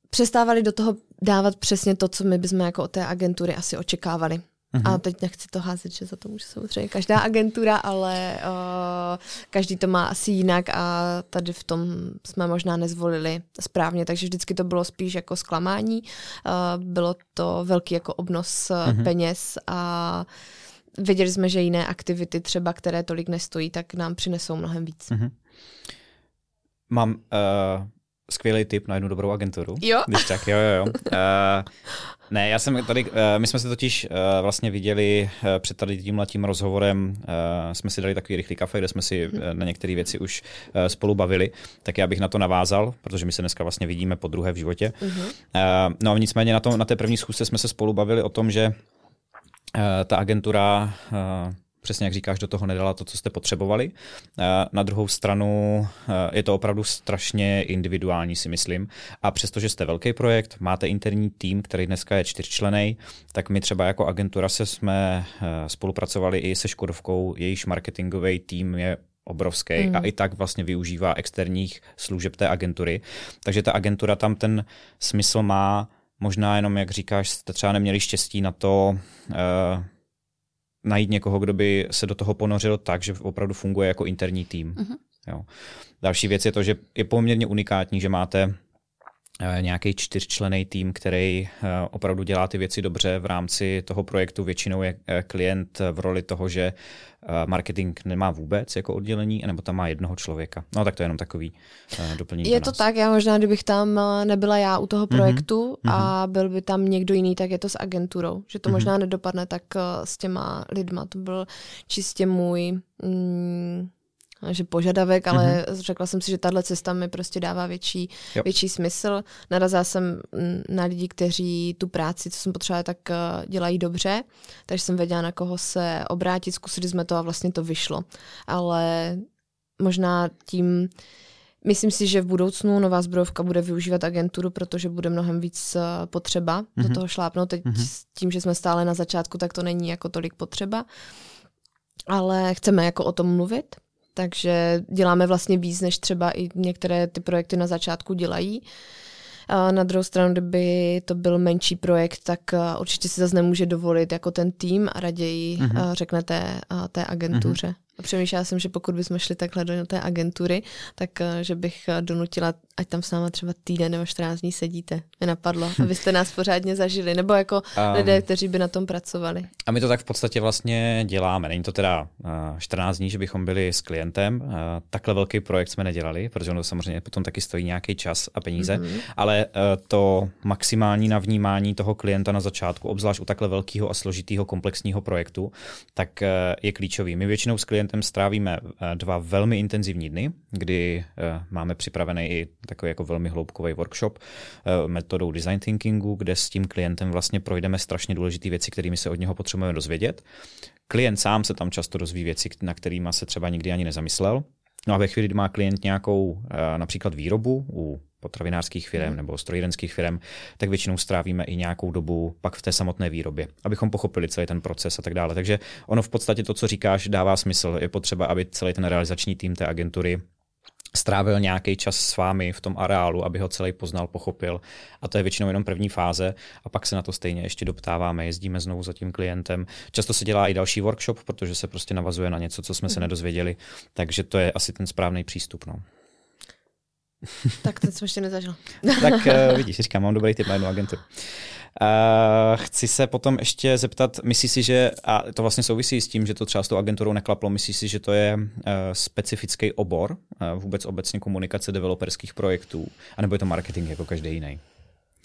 přestávali do toho dávat přesně to, co my bychom jako od té agentury asi očekávali. Mm-hmm. A teď nechci to házet, že za to může samozřejmě každá agentura, ale uh, každý to má asi jinak a tady v tom jsme možná nezvolili správně, takže vždycky to bylo spíš jako zklamání. Uh, bylo to velký jako obnos mm-hmm. peněz a věděli jsme, že jiné aktivity třeba, které tolik nestojí, tak nám přinesou mnohem víc. Mm-hmm. Mám uh skvělý tip na jednu dobrou agenturu. Jo? Když tak, jo, jo, jo. Uh, ne, já jsem tady, uh, my jsme se totiž uh, vlastně viděli uh, před tady tím letím rozhovorem, uh, jsme si dali takový rychlý kafe, kde jsme si uh, na některé věci už uh, spolu bavili, tak já bych na to navázal, protože my se dneska vlastně vidíme po druhé v životě. Uh-huh. Uh, no a nicméně na, tom, na té první schůzce jsme se spolu bavili o tom, že uh, ta agentura uh, přesně jak říkáš, do toho nedala to, co jste potřebovali. Eh, na druhou stranu eh, je to opravdu strašně individuální, si myslím. A přestože jste velký projekt, máte interní tým, který dneska je čtyřčlený, tak my třeba jako agentura se jsme eh, spolupracovali i se Škodovkou, jejíž marketingový tým je obrovský mm. a i tak vlastně využívá externích služeb té agentury. Takže ta agentura tam ten smysl má, možná jenom, jak říkáš, jste třeba neměli štěstí na to, najít někoho, kdo by se do toho ponořil tak, že opravdu funguje jako interní tým. Uh-huh. Jo. Další věc je to, že je poměrně unikátní, že máte nějaký čtyřčlený tým, který eh, opravdu dělá ty věci dobře v rámci toho projektu. Většinou je eh, klient v roli toho, že marketing nemá vůbec jako oddělení, nebo tam má jednoho člověka. No tak to je jenom takový doplnění. Je to tak, já možná, kdybych tam nebyla já u toho mhm. projektu mm-hmm. a byl by tam někdo jiný, tak je to s agenturou. Že to mm-hmm. možná nedopadne tak s těma lidma. To byl čistě můj... Mm, že požadavek, ale mm-hmm. řekla jsem si, že tahle cesta mi prostě dává větší, větší smysl. Narazila jsem na lidi, kteří tu práci, co jsem potřebovala, tak eh, dělají dobře, takže jsem věděla, na koho se obrátit, zkusili jsme to a vlastně to vyšlo. Ale možná tím, Myslím si, že v budoucnu nová zbrojovka bude využívat agenturu, protože bude mnohem víc eh, potřeba mm-hmm. do mhm. toho šlápnout. Teď mm-hmm. s tím, že jsme stále na začátku, tak to není jako tolik potřeba. Ale chceme jako o tom mluvit, takže děláme vlastně víc, než třeba i některé ty projekty na začátku dělají. A na druhou stranu, kdyby to byl menší projekt, tak určitě si zase nemůže dovolit jako ten tým a raději uh-huh. řeknete té agentuře. Uh-huh. A přemýšlela jsem, že pokud bychom šli takhle do té agentury, tak eh, že bych eh, donutila, ať tam s náma třeba týden nebo 14 dní sedíte. Mě napadlo, abyste nás pořádně zažili, nebo jako um, lidé, kteří by na tom pracovali. A my to tak v podstatě vlastně děláme. Není to teda 14 dní, že bychom byli s klientem. Takhle velký projekt jsme nedělali, protože ono samozřejmě potom taky stojí nějaký čas a peníze, mm-hmm. ale eh, to maximální navnímání toho klienta na začátku, obzvlášť u takhle velkého a složitého komplexního projektu, tak je klíčový. My většinou s klientem strávíme eh, dva velmi intenzivní dny, kdy eh, máme připravený i takový jako velmi hloubkový workshop eh, metodou design thinkingu, kde s tím klientem vlastně projdeme strašně důležité věci, kterými se od něho potřebujeme dozvědět. Klient sám se tam často dozví věci, na kterými se třeba nikdy ani nezamyslel. No a ve chvíli, kdy má klient nějakou například výrobu u potravinářských firm mm. nebo strojírenských firm, tak většinou strávíme i nějakou dobu pak v té samotné výrobě, abychom pochopili celý ten proces a tak dále. Takže ono v podstatě to, co říkáš, dává smysl. Je potřeba, aby celý ten realizační tým té agentury strávil nějaký čas s vámi v tom areálu, aby ho celý poznal, pochopil. A to je většinou jenom první fáze a pak se na to stejně ještě doptáváme, jezdíme znovu za tím klientem. Často se dělá i další workshop, protože se prostě navazuje na něco, co jsme se nedozvěděli, takže to je asi ten správný přístup. No. Tak ten jsem ještě nezažil. tak uh, vidíš, říkám, mám dobrý typ na jednu agenturu. Uh, chci se potom ještě zeptat, myslíš si, že, a to vlastně souvisí s tím, že to třeba s tou agenturou neklaplo, myslíš si, že to je uh, specifický obor, uh, vůbec obecně komunikace developerských projektů, anebo je to marketing jako každý jiný?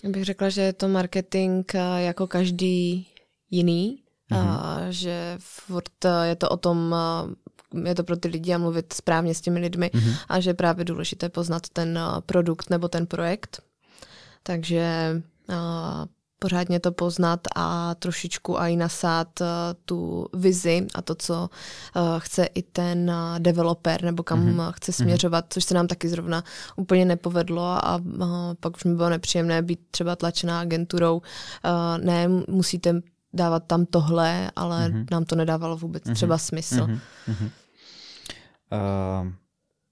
Já bych řekla, že je to marketing jako každý jiný, mm-hmm. a že furt je to o tom je to pro ty lidi a mluvit správně s těmi lidmi mm-hmm. a že je právě důležité poznat ten uh, produkt nebo ten projekt. Takže uh, pořádně to poznat a trošičku i nasát uh, tu vizi a to, co chce i ten developer nebo kam mm-hmm. chce mhm. směřovat, což se nám taky zrovna úplně nepovedlo a pak už mi bylo nepříjemné být třeba tlačená agenturou. Ne, musíte dávat tam tohle, ale mm-hmm. nám to nedávalo vůbec mm-hmm. třeba smysl. Mm-hmm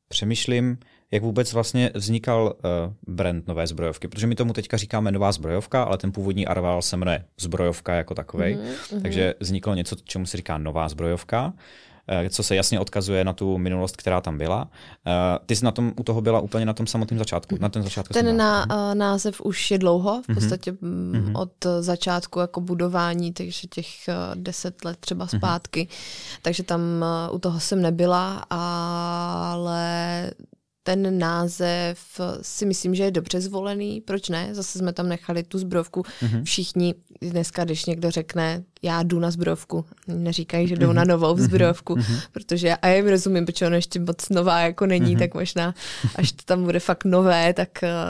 přemýšlím, jak vůbec vlastně vznikal uh, brand nové zbrojovky, protože my tomu teďka říkáme nová zbrojovka, ale ten původní arval se jmenuje zbrojovka jako takový, mm-hmm. takže vzniklo něco, čemu se říká nová zbrojovka. Eh, co se jasně odkazuje na tu minulost, která tam byla. Eh, ty jsi na tom, u toho byla úplně na tom samotném začátku. Na ten začátku Ten na, uh, název už je dlouho, v mhm. podstatě mm-hmm. od začátku jako budování, takže těch deset let třeba mhm. zpátky. Mm-hmm. Takže tam u toho jsem nebyla, ale ten název si myslím, že je dobře zvolený. Proč ne? Zase jsme tam nechali tu zbrojovku. Mm-hmm. Všichni dneska, když někdo řekne, já jdu na zbrojovku, neříkají, že jdou mm-hmm. na novou mhm. zbrojovku, mm-hmm. protože a já jim rozumím, protože ono ještě moc nová jako není, mm-hmm. tak možná až to tam bude fakt nové, tak,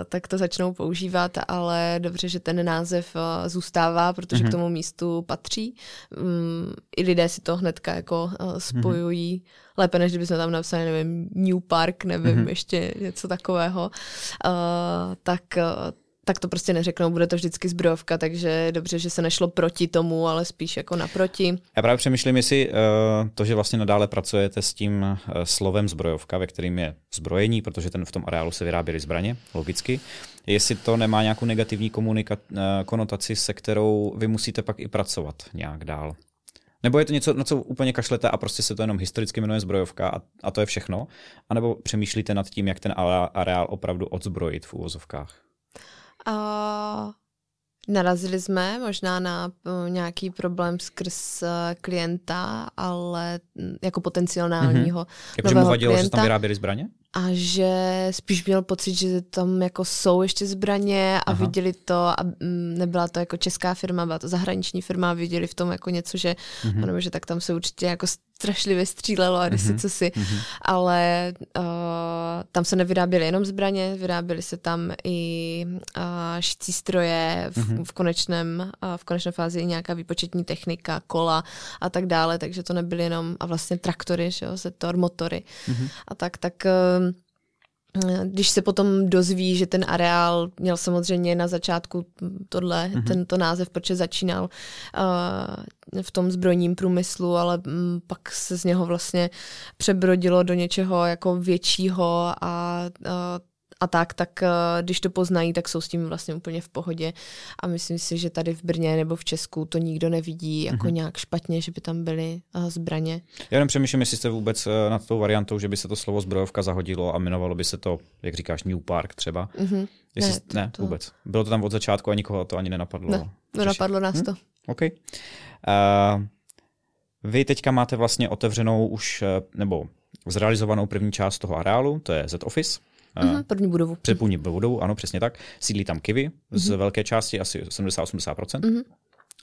tak to začnou používat, ale dobře, že ten název eh, zůstává, protože mm-hmm. k tomu místu patří. Um, I lidé si to hnedka jako eh, spojují mm-hmm lépe, než kdybychom tam napsali, nevím, New Park, nevím, mm-hmm. ještě něco takového, uh, tak uh, tak to prostě neřeknou, bude to vždycky zbrojovka, takže dobře, že se nešlo proti tomu, ale spíš jako naproti. Já právě přemýšlím, jestli uh, to, že vlastně nadále pracujete s tím uh, slovem zbrojovka, ve kterým je zbrojení, protože ten v tom areálu se vyráběly zbraně, logicky, jestli to nemá nějakou negativní komunika- uh, konotaci, se kterou vy musíte pak i pracovat nějak dál. Nebo je to něco, na co úplně kašlete a prostě se to jenom historicky jmenuje zbrojovka a, a to je všechno? A nebo přemýšlíte nad tím, jak ten areál opravdu odzbrojit v úvozovkách? Uh, narazili jsme možná na uh, nějaký problém skrz uh, klienta, ale mm, jako potenciálního mm-hmm. Jakože mu vadilo, klienta. že tam vyráběli zbraně? A že spíš měl pocit, že tam jako jsou ještě zbraně a Aha. viděli to a mm, nebyla to jako česká firma, byla to zahraniční firma a viděli v tom jako něco, že, mm-hmm. nebo že tak tam se určitě jako strašlivě střílelo a když mm-hmm. si co si, mm-hmm. ale uh, tam se nevyráběly jenom zbraně, vyráběly se tam i uh, šicí stroje, v, mm-hmm. v, konečném, uh, v konečné fázi i nějaká výpočetní technika, kola a tak dále, takže to nebyly jenom, a vlastně traktory, že jo, setor, motory mm-hmm. a tak, tak uh, když se potom dozví, že ten areál měl samozřejmě na začátku tohle, mm-hmm. tento název, protože začínal uh, v tom zbrojním průmyslu, ale um, pak se z něho vlastně přebrodilo do něčeho jako většího a uh, a tak, tak eh, když to poznají, tak jsou s tím vlastně úplně v pohodě. A myslím si, že tady v Brně nebo v Česku to nikdo nevidí jako mm-hmm. nějak špatně, že by tam byly uh, zbraně. Já jenom přemýšlím, jestli jste vůbec uh, nad tou variantou, že by se to slovo zbrojovka zahodilo a jmenovalo by se to, jak říkáš, New Park třeba. Mm-hmm. Jestli, ne, to, ne to... vůbec. Bylo to tam od začátku a nikoho to ani nenapadlo. Ne, nenapadlo nás hm? to. OK. Uh, vy teďka máte vlastně otevřenou už, nebo zrealizovanou první část toho areálu, to je Z-Office. Uh-huh, první budovu. Předpůlní budovu, ano, přesně tak. Sídlí tam Kiwi uh-huh. z mhm. velké části, asi 70-80%. Uh-huh.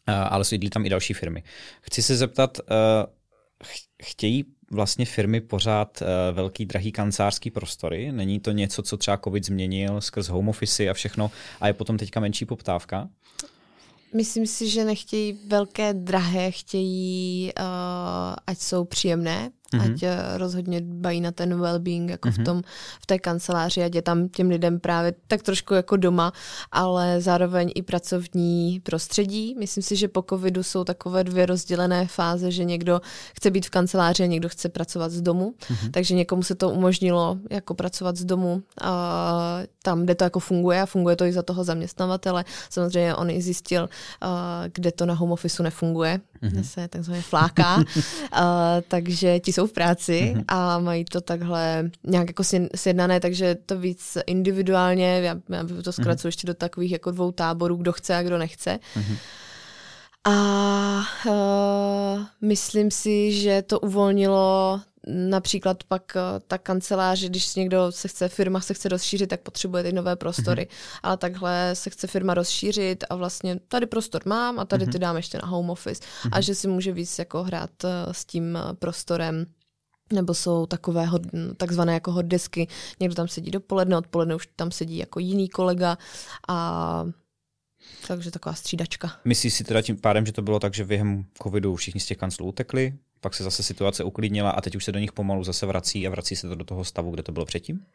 Uh, ale sídlí tam i další firmy. Chci se zeptat, uh, chtějí vlastně firmy pořád uh, velký, drahý kancelářský prostory? Není to něco, co třeba COVID změnil skrz home office a všechno a je potom teďka menší poptávka? Myslím si, že nechtějí velké, drahé, chtějí, uh, ať jsou příjemné, mm-hmm. ať eh, rozhodně dbají na ten well-being jako mm-hmm. v, mhm. tom, v té kanceláři, ať je tam těm lidem právě tak trošku jako doma, ale zároveň i pracovní prostředí. Myslím si, že po covidu jsou takové dvě rozdělené fáze, že někdo chce být v kanceláři a někdo chce pracovat z domu, mm-hmm. takže někomu se to umožnilo jako pracovat z domu a tam, kde to jako funguje a funguje to i za toho zaměstnavatele. Samozřejmě on i zjistil, kde to na home office nefunguje, mm-hmm. se takzvaně fláká, takže ti jsou v práci mm-hmm. a mají to takhle nějak jako sjednané, takže to víc individuálně, já, já to zkracuji mm-hmm. ještě do takových jako dvou táborů, kdo chce a kdo nechce. Mm-hmm. A uh, myslím si, že to uvolnilo například pak uh, ta kancelář, když někdo se chce, firma se chce rozšířit, tak potřebuje ty nové prostory. Mm-hmm. Ale takhle se chce firma rozšířit a vlastně tady prostor mám a tady mm-hmm. ty dám ještě na home office. Mm-hmm. A že si může víc jako hrát uh, s tím prostorem nebo jsou takové hod, takzvané jako hotdesky. Někdo tam sedí dopoledne, odpoledne už tam sedí jako jiný kolega a takže taková střídačka. Myslíš si teda tím pádem, že to bylo tak, že během covidu všichni z těch kanclů utekli, pak se zase situace uklidnila a teď už se do nich pomalu zase vrací a vrací se to do toho stavu, kde to bylo předtím?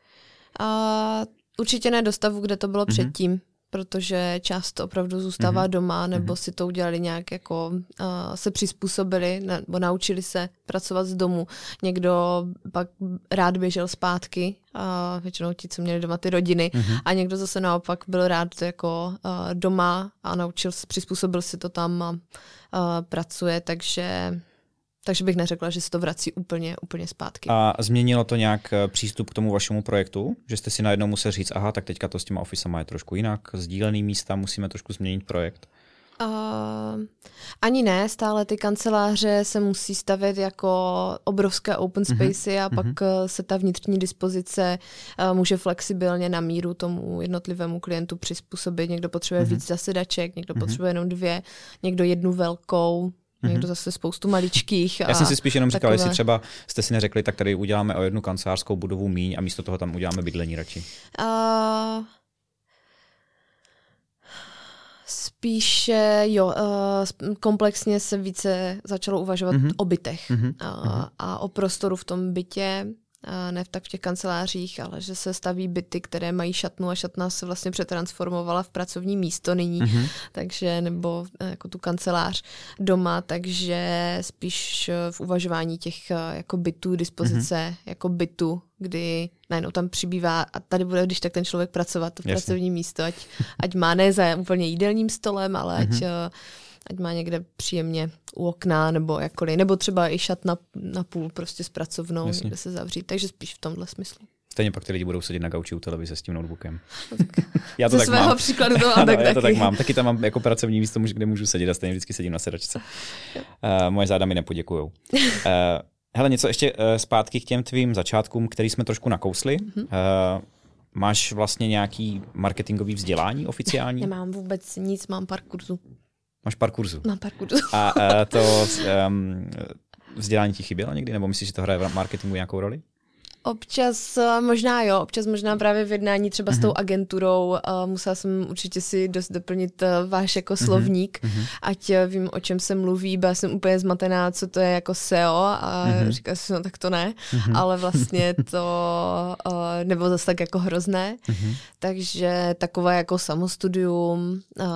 A, určitě ne do stavu, kde to bylo mm-hmm. předtím protože část opravdu zůstává mm-hmm. doma, nebo mm-hmm. si to udělali nějak jako uh, se přizpůsobili, nebo naučili se pracovat z domu. Někdo pak rád běžel zpátky, a většinou ti, co měli doma ty rodiny, mm-hmm. a někdo zase naopak byl rád jako uh, doma a naučil se, přizpůsobil si to tam a uh, pracuje, takže takže bych neřekla, že se to vrací úplně, úplně zpátky. A změnilo to nějak eh, přístup k tomu vašemu projektu? Že jste si najednou museli říct, aha, tak teďka to s těma ofisama je trošku jinak, sdílený místa, musíme trošku změnit projekt? Uh, ani ne, stále ty kanceláře se musí stavět jako obrovské open mhm, spacey uh-huh. a pak uh-huh. se ta vnitřní dispozice uh, může flexibilně na míru tomu jednotlivému klientu přizpůsobit. Někdo potřebuje uh-huh. víc zasedaček, někdo uh-huh. potřebuje jenom dvě, někdo jednu velkou, někdo mhm. zase spoustu maličkých. Já jsem si spíš jenom říkal, jestli třeba jste si neřekli, tak tady uděláme o jednu kancelářskou budovu míň a místo toho tam uděláme bydlení radši. Uh, Spíše, jo, uh, komplexně se více začalo uvažovat mm-hmm. o bytech mm-hmm. uh, a o prostoru v tom bytě ne tak v těch kancelářích, ale že se staví byty, které mají šatnu a šatna se vlastně přetransformovala v pracovní místo nyní, mm-hmm. takže nebo e, jako tu kancelář doma, takže spíš v uvažování těch e, jako bytů, dispozice mm-hmm. jako bytu, kdy najednou tam přibývá a tady bude, když tak ten člověk pracovat v pracovní místo, ať, ať má ne za úplně jídelním stolem, ale mm-hmm. ať mhm ať má někde příjemně u okna nebo jakkoliv, nebo třeba i šat na, na půl prostě s pracovnou, Jasně. někde se zavřít, takže spíš v tomhle smyslu. Stejně pak ty lidi budou sedět na gauči u televize s tím notebookem. já to Ze tak svého mám. příkladu to mám ano, tak já taky. to tak mám. Taky tam mám jako pracovní místo, kde můžu sedět a stejně vždycky sedím na sedačce. Uh, moje záda mi nepoděkujou. Uh, hele, něco ještě uh, zpátky k těm tvým začátkům, který jsme trošku nakousli. Uh, máš vlastně nějaký marketingový vzdělání oficiální? Nemám vůbec nic, mám pár kurzů. Máš pár kurzů. Mám pár kurzů. A uh, to um, vzdělání ti chybělo někdy, nebo myslíš, že to hraje v marketingu nějakou roli? Občas eh, možná jo, občas možná právě v jednání třeba mm-hmm. s tou mhm. agenturou uh, musela jsem určitě si dost doplnit uh, váš jako mm-hmm. slovník, mm-hmm. ať uh, vím, o čem se mluví, byla jsem úplně zmatená, co to je jako SEO a mm-hmm. říkala jsem, no tak to ne, mm-hmm. ale vlastně to uh, nebylo zase tak jako hrozné, mm-hmm. takže takové jako samostudium, uh,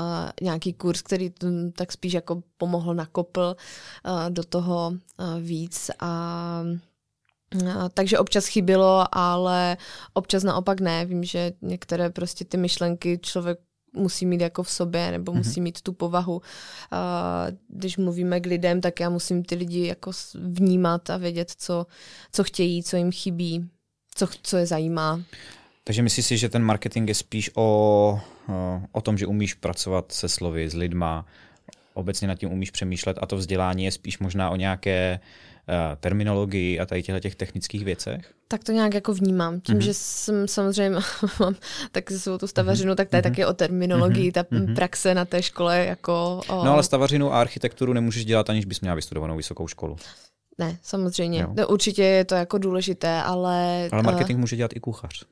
nějaký kurz, který tak spíš jako pomohl, nakopl uh, do toho uh, víc a takže občas chybilo, ale občas naopak ne. Vím, že některé prostě ty myšlenky člověk musí mít jako v sobě, nebo mm-hmm. musí mít tu povahu. A když mluvíme k lidem, tak já musím ty lidi jako vnímat a vědět, co, co chtějí, co jim chybí, co, co je zajímá. Takže myslíš si, že ten marketing je spíš o, o tom, že umíš pracovat se slovy, s lidma, obecně nad tím umíš přemýšlet a to vzdělání je spíš možná o nějaké Eh, terminologii a tady těchto těch technických věcech? Tak to nějak jako vnímám. Tím, mm-hmm. že jsem samozřejmě mám tak svou tu stavařinu, tak to je mm-hmm. taky o terminologii, ta mm-hmm. praxe na té škole jako... O... No ale stavařinu a architekturu nemůžeš dělat, aniž bys měla vystudovanou vysokou školu. Ne, samozřejmě. No, určitě je to jako důležité, ale... Ale marketing uh... může dělat i kuchař.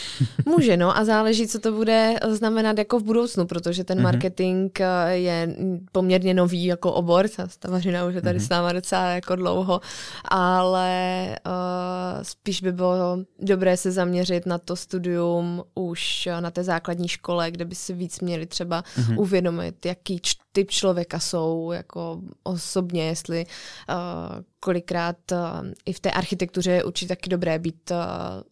Může, no a záleží, co to bude znamenat jako v budoucnu, protože ten mhm. marketing mm-hmm. je poměrně nový jako obor, ta stavařina už je tady mm-hmm. s náma docela jako dlouho, ale uh, spíš by bylo dobré se zaměřit na to studium už na té základní škole, kde by si víc měli třeba mm-hmm. uvědomit, jaký typ člověka jsou jako osobně, jestli uh, kolikrát uh, i v té architektuře je určitě taky dobré být uh,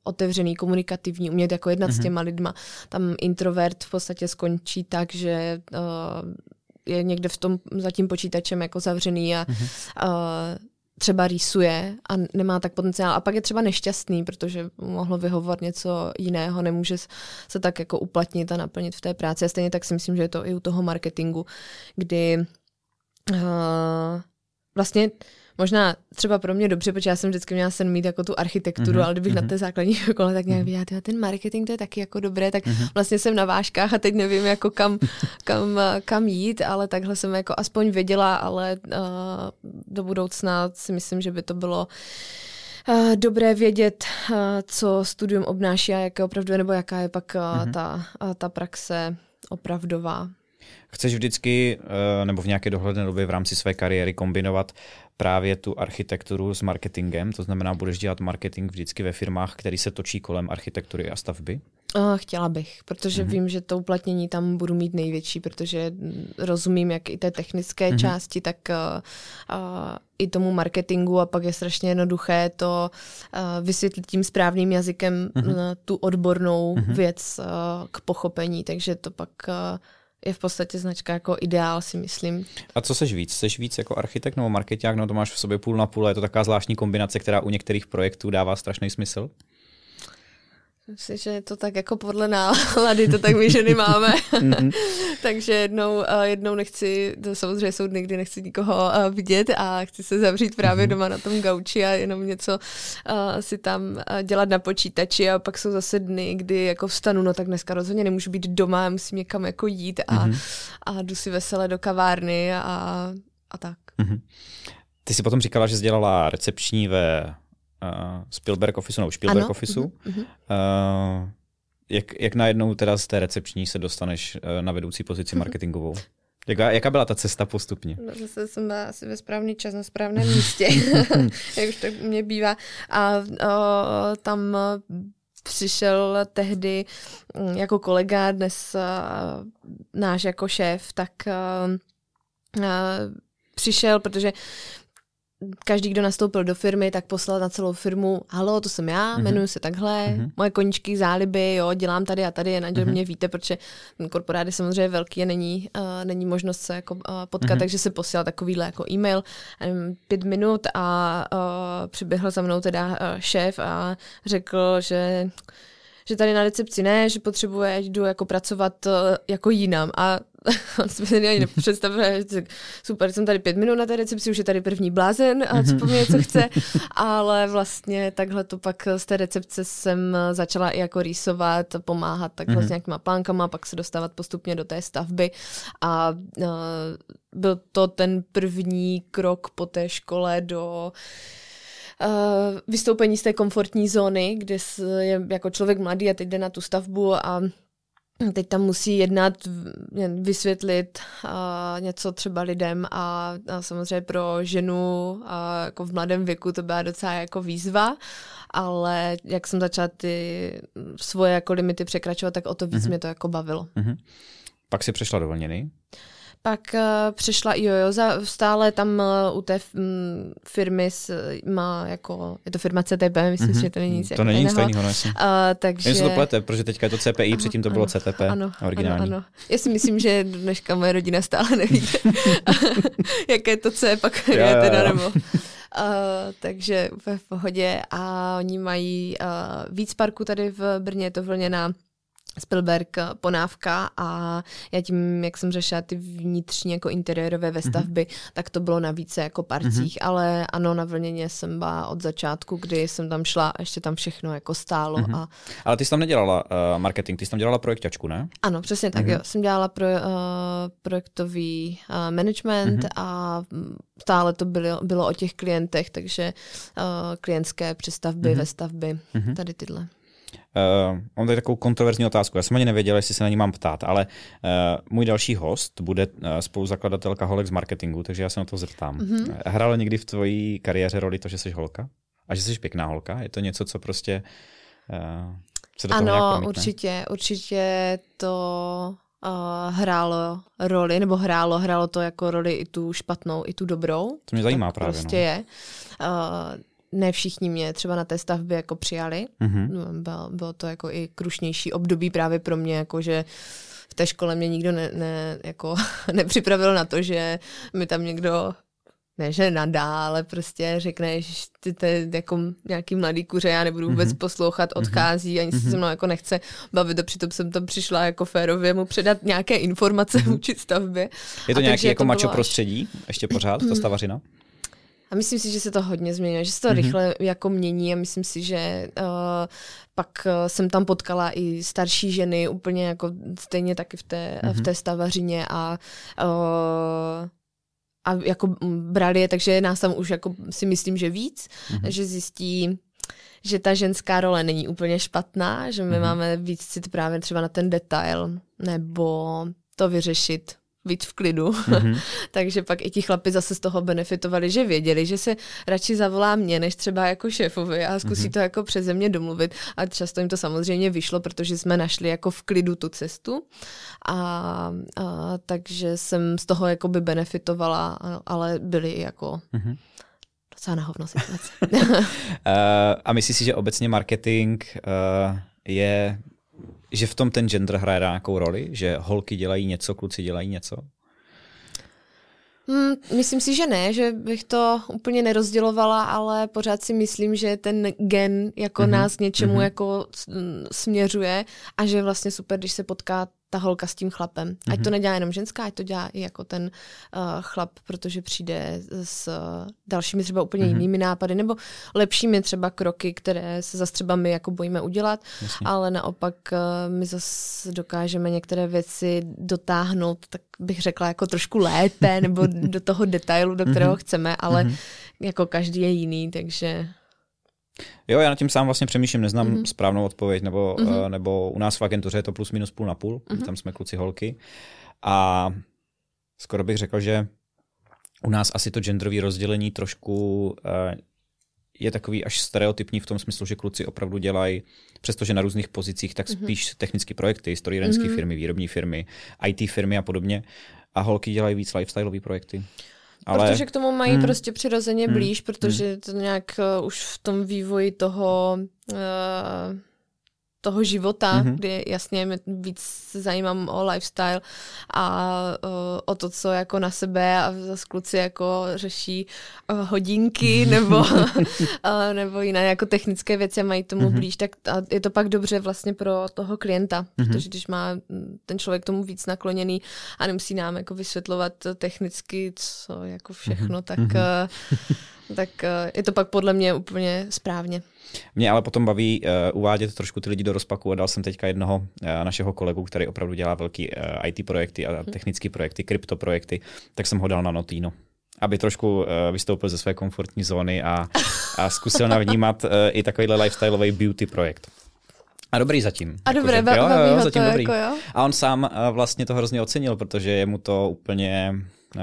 otevřený, komunikativní, umět jako jednat mm-hmm. s mhm. těma lidma. Tam introvert v podstatě skončí tak, že uh, je někde v tom za tím počítačem jako zavřený a mm-hmm. uh, třeba rýsuje a nemá tak potenciál a pak je třeba nešťastný, protože mohlo vyhovovat něco jiného, nemůže se tak jako uplatnit a naplnit v té práci. A stejně tak si myslím, že je to i u toho marketingu, kdy uh, vlastně možná třeba pro mě dobře, protože já jsem vždycky měla sen mít jako tu architekturu, mm-hmm. ale kdybych mm-hmm. na mhm. té základní škole tak nějak mhm. viděla, ten marketing to je taky jako dobré, tak mm-hmm. vlastně jsem na váškách a teď nevím jako kam, kam, kam jít, ale takhle jsem jako aspoň věděla, ale uh, do budoucna si myslím, že by to bylo Uh, dobré vědět, uh, co studium obnáší a jaké opravdu, nebo jaká je pak uh, mm-hmm. ta, uh, ta praxe opravdová. Chceš vždycky, uh, nebo v nějaké dohledné době v rámci své kariéry kombinovat právě tu architekturu s marketingem, to znamená, budeš dělat marketing vždycky ve firmách, který se točí kolem architektury a stavby? Chtěla bych, protože mm-hmm. vím, že to uplatnění tam budu mít největší, protože rozumím jak i té technické mm-hmm. části, tak uh, uh, i tomu marketingu a pak je strašně jednoduché to uh, vysvětlit tím správným jazykem mm-hmm. tu odbornou mm-hmm. věc uh, k pochopení, takže to pak uh, je v podstatě značka jako ideál, si myslím. A co seš víc? Seš víc jako architekt nebo marketák? No to máš v sobě půl na půl, je to taková zvláštní kombinace, která u některých projektů dává strašný smysl? Myslím, že je to tak jako podle nálady, to tak my ženy máme. Mhm. Takže jednou, jednou nechci, to samozřejmě jsou dny, kdy nechci nikoho vidět a chci se zavřít právě mhm. doma na tom gauči a jenom něco si tam dělat na počítači a pak jsou zase dny, kdy jako vstanu, no tak dneska rozhodně nemůžu být doma, musím někam jako jít a, mhm. a jdu si vesele do kavárny a, a tak. Ty jsi potom říkala, že jsi dělala recepční ve uh, Spielberg Office nebo Spielberg ano. Office. Uh-huh. Uh, jak, jak najednou teda z té recepční se dostaneš uh, na vedoucí pozici marketingovou? Jaká, jaká byla ta cesta postupně? No, zase jsem byla asi ve správný čas na správném místě, jak už to mě bývá. A uh, tam přišel tehdy mm, jako kolega, dnes náš jako šéf, tak přišel, protože každý, kdo nastoupil do firmy, tak poslal na celou firmu, halo, to jsem já, mm-hmm. jmenuji se takhle, mm-hmm. moje koníčky, záliby, jo, dělám tady a tady, jen mm-hmm. mě víte, protože ten korporát je samozřejmě velký a není, uh, není možnost se jako uh, potkat, mm-hmm. takže se posílal takovýhle jako e-mail, um, pět minut a uh, přiběhl za mnou teda uh, šéf a řekl, že že tady na recepci ne, že potřebuje, jdu jako pracovat uh, jako jinam. A on si mi ani nepředstavil, že super, jsem tady pět minut na té recepci, už je tady první blázen a co po mě, co chce, ale vlastně takhle to pak z té recepce jsem začala i jako rýsovat, pomáhat takhle mm-hmm. s nějakýma plánkama, pak se dostávat postupně do té stavby. A uh, byl to ten první krok po té škole do uh, vystoupení z té komfortní zóny, kde je jako člověk mladý a teď jde na tu stavbu a teď tam musí jednat, vysvětlit uh, něco třeba lidem a, a samozřejmě pro ženu uh, jako v mladém věku to byla docela jako výzva, ale jak jsem začala ty svoje jako limity překračovat, tak o to víc mm-hmm. mě to jako bavilo. Mm-hmm. Pak si přešla do vlněny? Pak uh, přišla i Jojo, za, stále tam uh, u té f, m, mm, firmy s, má jako, je to firma CTP, myslím, mm-hmm. že to není nic To není nic stejného, no Uh, takže... Jen se to plete, protože teďka je to CPI, předtím to bylo ano, CTP, ano, originální. Ano, ano. Já si myslím, že dneška moje rodina stále neví, jaké to C pak je teda, nebo... Uh, takže úplně v pohodě a oni mají uh, víc parků tady v Brně, je to vlněná Spielberg Ponávka a já tím, jak jsem řešila ty vnitřní jako interiérové vestavby, mm-hmm. tak to bylo na více jako parcích, mm-hmm. ale ano, na vlněně jsem byla od začátku, kdy jsem tam šla a ještě tam všechno jako stálo. Mm-hmm. A... Ale ty jsi tam nedělala uh, marketing, ty jsi tam dělala projektačku, ne? Ano, přesně tak, mm-hmm. jo. Jsem dělala pro, uh, projektový uh, management mm-hmm. a stále to bylo, bylo o těch klientech, takže uh, klientské přestavby, mm-hmm. vestavby, mm-hmm. tady tyhle. Uh, mám tady takovou kontroverzní otázku. Já jsem ani nevěděl, jestli se na ní mám ptát, ale uh, můj další host bude uh, spoluzakladatelka holek z marketingu, takže já se na to zeptám. Mm-hmm. Hrálo někdy v tvojí kariéře roli to, že jsi holka? A že jsi pěkná holka? Je to něco, co prostě uh, se do ano, toho Ano, určitě, určitě to uh, hrálo roli, nebo hrálo, hrálo to jako roli i tu špatnou, i tu dobrou. To mě zajímá právě. Prostě no. je. Uh, ne všichni mě třeba na té stavbě jako přijali. Mm-hmm. Bylo, bylo to jako i krušnější období právě pro mě, jako že v té škole mě nikdo ne, ne, jako nepřipravil na to, že mi tam někdo ne, že nadá, ale prostě řekne, že ty to je jako nějaký mladý kuře, já nebudu vůbec mm-hmm. poslouchat, mhm. odchází, ani mm-hmm. se mhm. se mnou jako nechce bavit a přitom jsem tam přišla jako férově mu předat nějaké informace mm-hmm. vůči stavbě. Je to a nějaký jako mačo prostředí ještě pořád, ta stavařina? A myslím si, že se to hodně změnilo, že se to mm-hmm. rychle jako mění a myslím si, že uh, pak uh, jsem tam potkala i starší ženy úplně jako stejně taky v té, mm-hmm. v té stavařině a uh, a jako brali je, takže nás tam už jako si myslím, že víc, mm-hmm. že zjistí, že ta ženská role není úplně špatná, že my mm-hmm. máme víc cit právě třeba na ten detail, nebo to vyřešit víc v klidu. Mm-hmm. Takže pak i ti chlapi zase z toho benefitovali, že věděli, že se radši zavolá mě, než třeba jako šéfovi a zkusí mm-hmm. to jako přeze mě domluvit. A často jim to samozřejmě vyšlo, protože jsme našli jako v klidu tu cestu. A, a takže jsem z toho jako by benefitovala, ale byli jako mm-hmm docela na hovno situace. uh, a myslíš si, že obecně marketing uh, je že v tom ten gender hraje nějakou roli? Že holky dělají něco, kluci dělají něco? Hmm, myslím si, že ne, že bych to úplně nerozdělovala, ale pořád si myslím, že ten gen jako mm-hmm. nás něčemu mm-hmm. jako směřuje a že vlastně super, když se potká ta holka s tím chlapem. Mm-hmm. Ať to mhm. nedělá jenom ženská, ať to dělá i jako ten uh, chlap, protože přijde s uh, dalšími třeba úplně mm-hmm. jinými nápady, nebo lepšími třeba kroky, které se zase třeba my jako bojíme udělat, Jasně. ale naopak uh, my zase dokážeme některé věci dotáhnout, tak bych řekla jako trošku lépe, nebo do toho detailu, do kterého mm-hmm. chceme, ale mm-hmm. jako každý je jiný, takže Jo, já nad tím sám vlastně přemýšlím, neznám mm-hmm. správnou odpověď, nebo, mm-hmm. uh, nebo u nás v agentuře je to plus minus půl na půl, mm-hmm. tam jsme kluci holky. A skoro bych řekl, že u nás asi to genderové rozdělení trošku uh, je takový až stereotypní v tom smyslu, že kluci opravdu dělají, přestože na různých pozicích, tak mhm. spíš mm-hmm. technické projekty, strojírenské mm-hmm. firmy, výrobní firmy, IT firmy a podobně. A holky dělají víc lifestyleové projekty. Ale... Protože k tomu mají hmm. prostě přirozeně hmm. blíž, protože hmm. to nějak uh, už v tom vývoji toho uh, toho života, mm-hmm. kdy jasně mě víc zajímám o lifestyle a uh, o to, co jako na sebe a zase kluci jako řeší uh, hodinky nebo, uh, nebo jiné jako technické věci a mají tomu mm-hmm. blíž, tak a je to pak dobře vlastně pro toho klienta, mm-hmm. protože když má ten člověk tomu víc nakloněný a nemusí nám jako vysvětlovat technicky, co jako všechno, mm-hmm. tak, uh, tak uh, je to pak podle mě úplně správně. Mě ale potom baví uh, uvádět trošku ty lidi do rozpaku a dal jsem teďka jednoho uh, našeho kolegu, který opravdu dělá velký uh, IT projekty a technické projekty, kryptoprojekty, tak jsem ho dal na Notino aby trošku uh, vystoupil ze své komfortní zóny a, a zkusil navnímat uh, i takovýhle lifestyleový beauty projekt. A dobrý zatím. A jako, dobré, že, jo, jo, zatím to dobrý. Jako jo? A on sám uh, vlastně to hrozně ocenil, protože je mu to úplně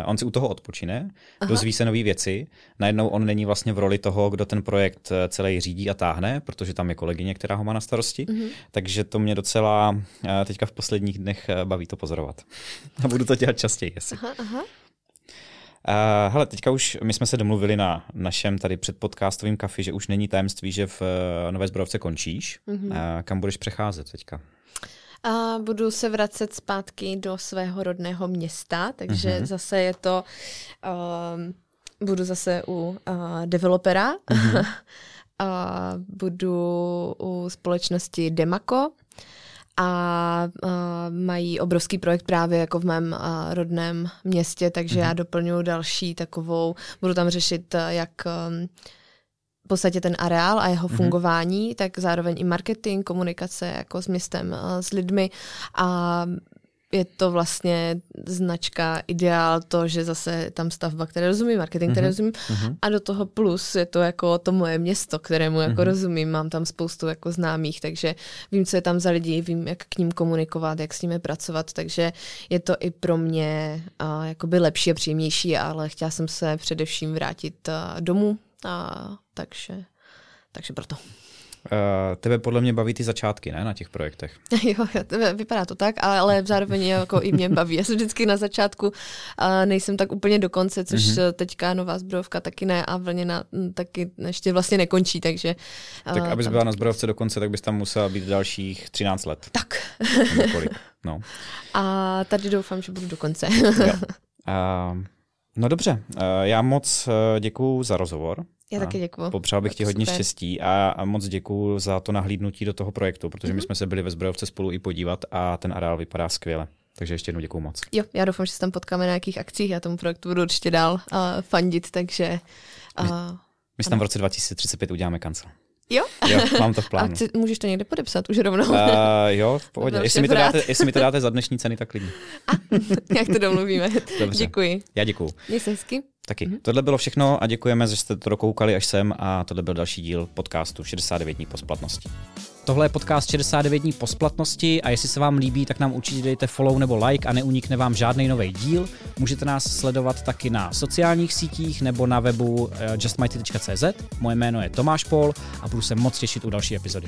On si u toho odpočine, Aha. dozví se nové věci. Najednou on není vlastně v roli toho, kdo ten projekt eh, celý řídí a táhne, protože tam je kolegyně, která ho má na starosti. Mm-hmm. Takže to mě docela eh, teďka v posledních dnech eh, baví to pozorovat. A budu to dělat častěji. Jestli. Aha, aha. Uh, hele, teďka už my jsme se domluvili na našem tady předpodcastovém kafi, že už není tajemství, že v Nové zbrojovce končíš. Mm-hmm. Uh, kam budeš přecházet teďka? A budu se vracet zpátky do svého rodného města, takže mm-hmm. zase je to, um, budu zase u uh, developera, mm-hmm. a budu u společnosti Demaco, a uh, mají obrovský projekt právě jako v mém uh, rodném městě, takže mm-hmm. já doplňuji další takovou, budu tam řešit, uh, jak um, v podstatě ten areál a jeho mm-hmm. fungování, tak zároveň i marketing, komunikace jako s městem, s lidmi a je to vlastně značka ideál to, že zase tam stavba, které rozumím, marketing, které mm-hmm. rozumím mm-hmm. a do toho plus je to jako to moje město, kterému jako mm-hmm. rozumím, mám tam spoustu jako známých, takže vím, co je tam za lidi, vím, jak k ním komunikovat, jak s nimi pracovat, takže je to i pro mě uh, jakoby lepší a příjemnější, ale chtěla jsem se především vrátit uh, domů a takže, takže proto. Uh, tebe podle mě baví ty začátky, ne, na těch projektech? jo, vypadá to tak, ale, ale zároveň jako i mě baví. Já jsem vždycky na začátku uh, nejsem tak úplně do konce, což mm-hmm. teďka nová zbrojovka taky ne a vlněna taky ještě vlastně nekončí, takže... Uh, tak abys byla na zbrojovce do konce, tak bys tam musela být dalších 13 let. Tak. kolik? No. A tady doufám, že budu do konce. jo. Uh, no dobře, uh, já moc děkuju za rozhovor. Já taky děkuji. Popřál bych ti hodně super. štěstí a, a moc děkuji za to nahlídnutí do toho projektu, protože mm-hmm. my mhm. jsme se byli ve zbrojovce spolu i podívat a ten areál vypadá skvěle. Takže ještě jednou děkuji moc. Jo, já doufám, že se tam potkáme na nějakých akcích. Já tomu projektu budu určitě dál uh, fandit, takže... Uh, my, my si tam v roce 2035 uděláme kancel. Jo? Jo, mám to v plánu. A chci, můžeš to někde podepsat už rovnou? Uh, jo, v pohodě. Jestli mi, to dáte, jestli mi to dáte za dnešní ceny, tak klidně. A, jak to domluvíme. Dobře. Děkuji. Já děkuji. Měj se hezky. Taky. Mm-hmm. Tohle bylo všechno a děkujeme, že jste to dokoukali až sem a tohle byl další díl podcastu 69 dní po splatnosti. Tohle je podcast 69 dní po splatnosti a jestli se vám líbí, tak nám určitě dejte follow nebo like a neunikne vám žádný nový díl. Můžete nás sledovat taky na sociálních sítích nebo na webu eh, justmighty.cz. Moje jméno je Tomáš Pol a budu se moc těšit u další epizody.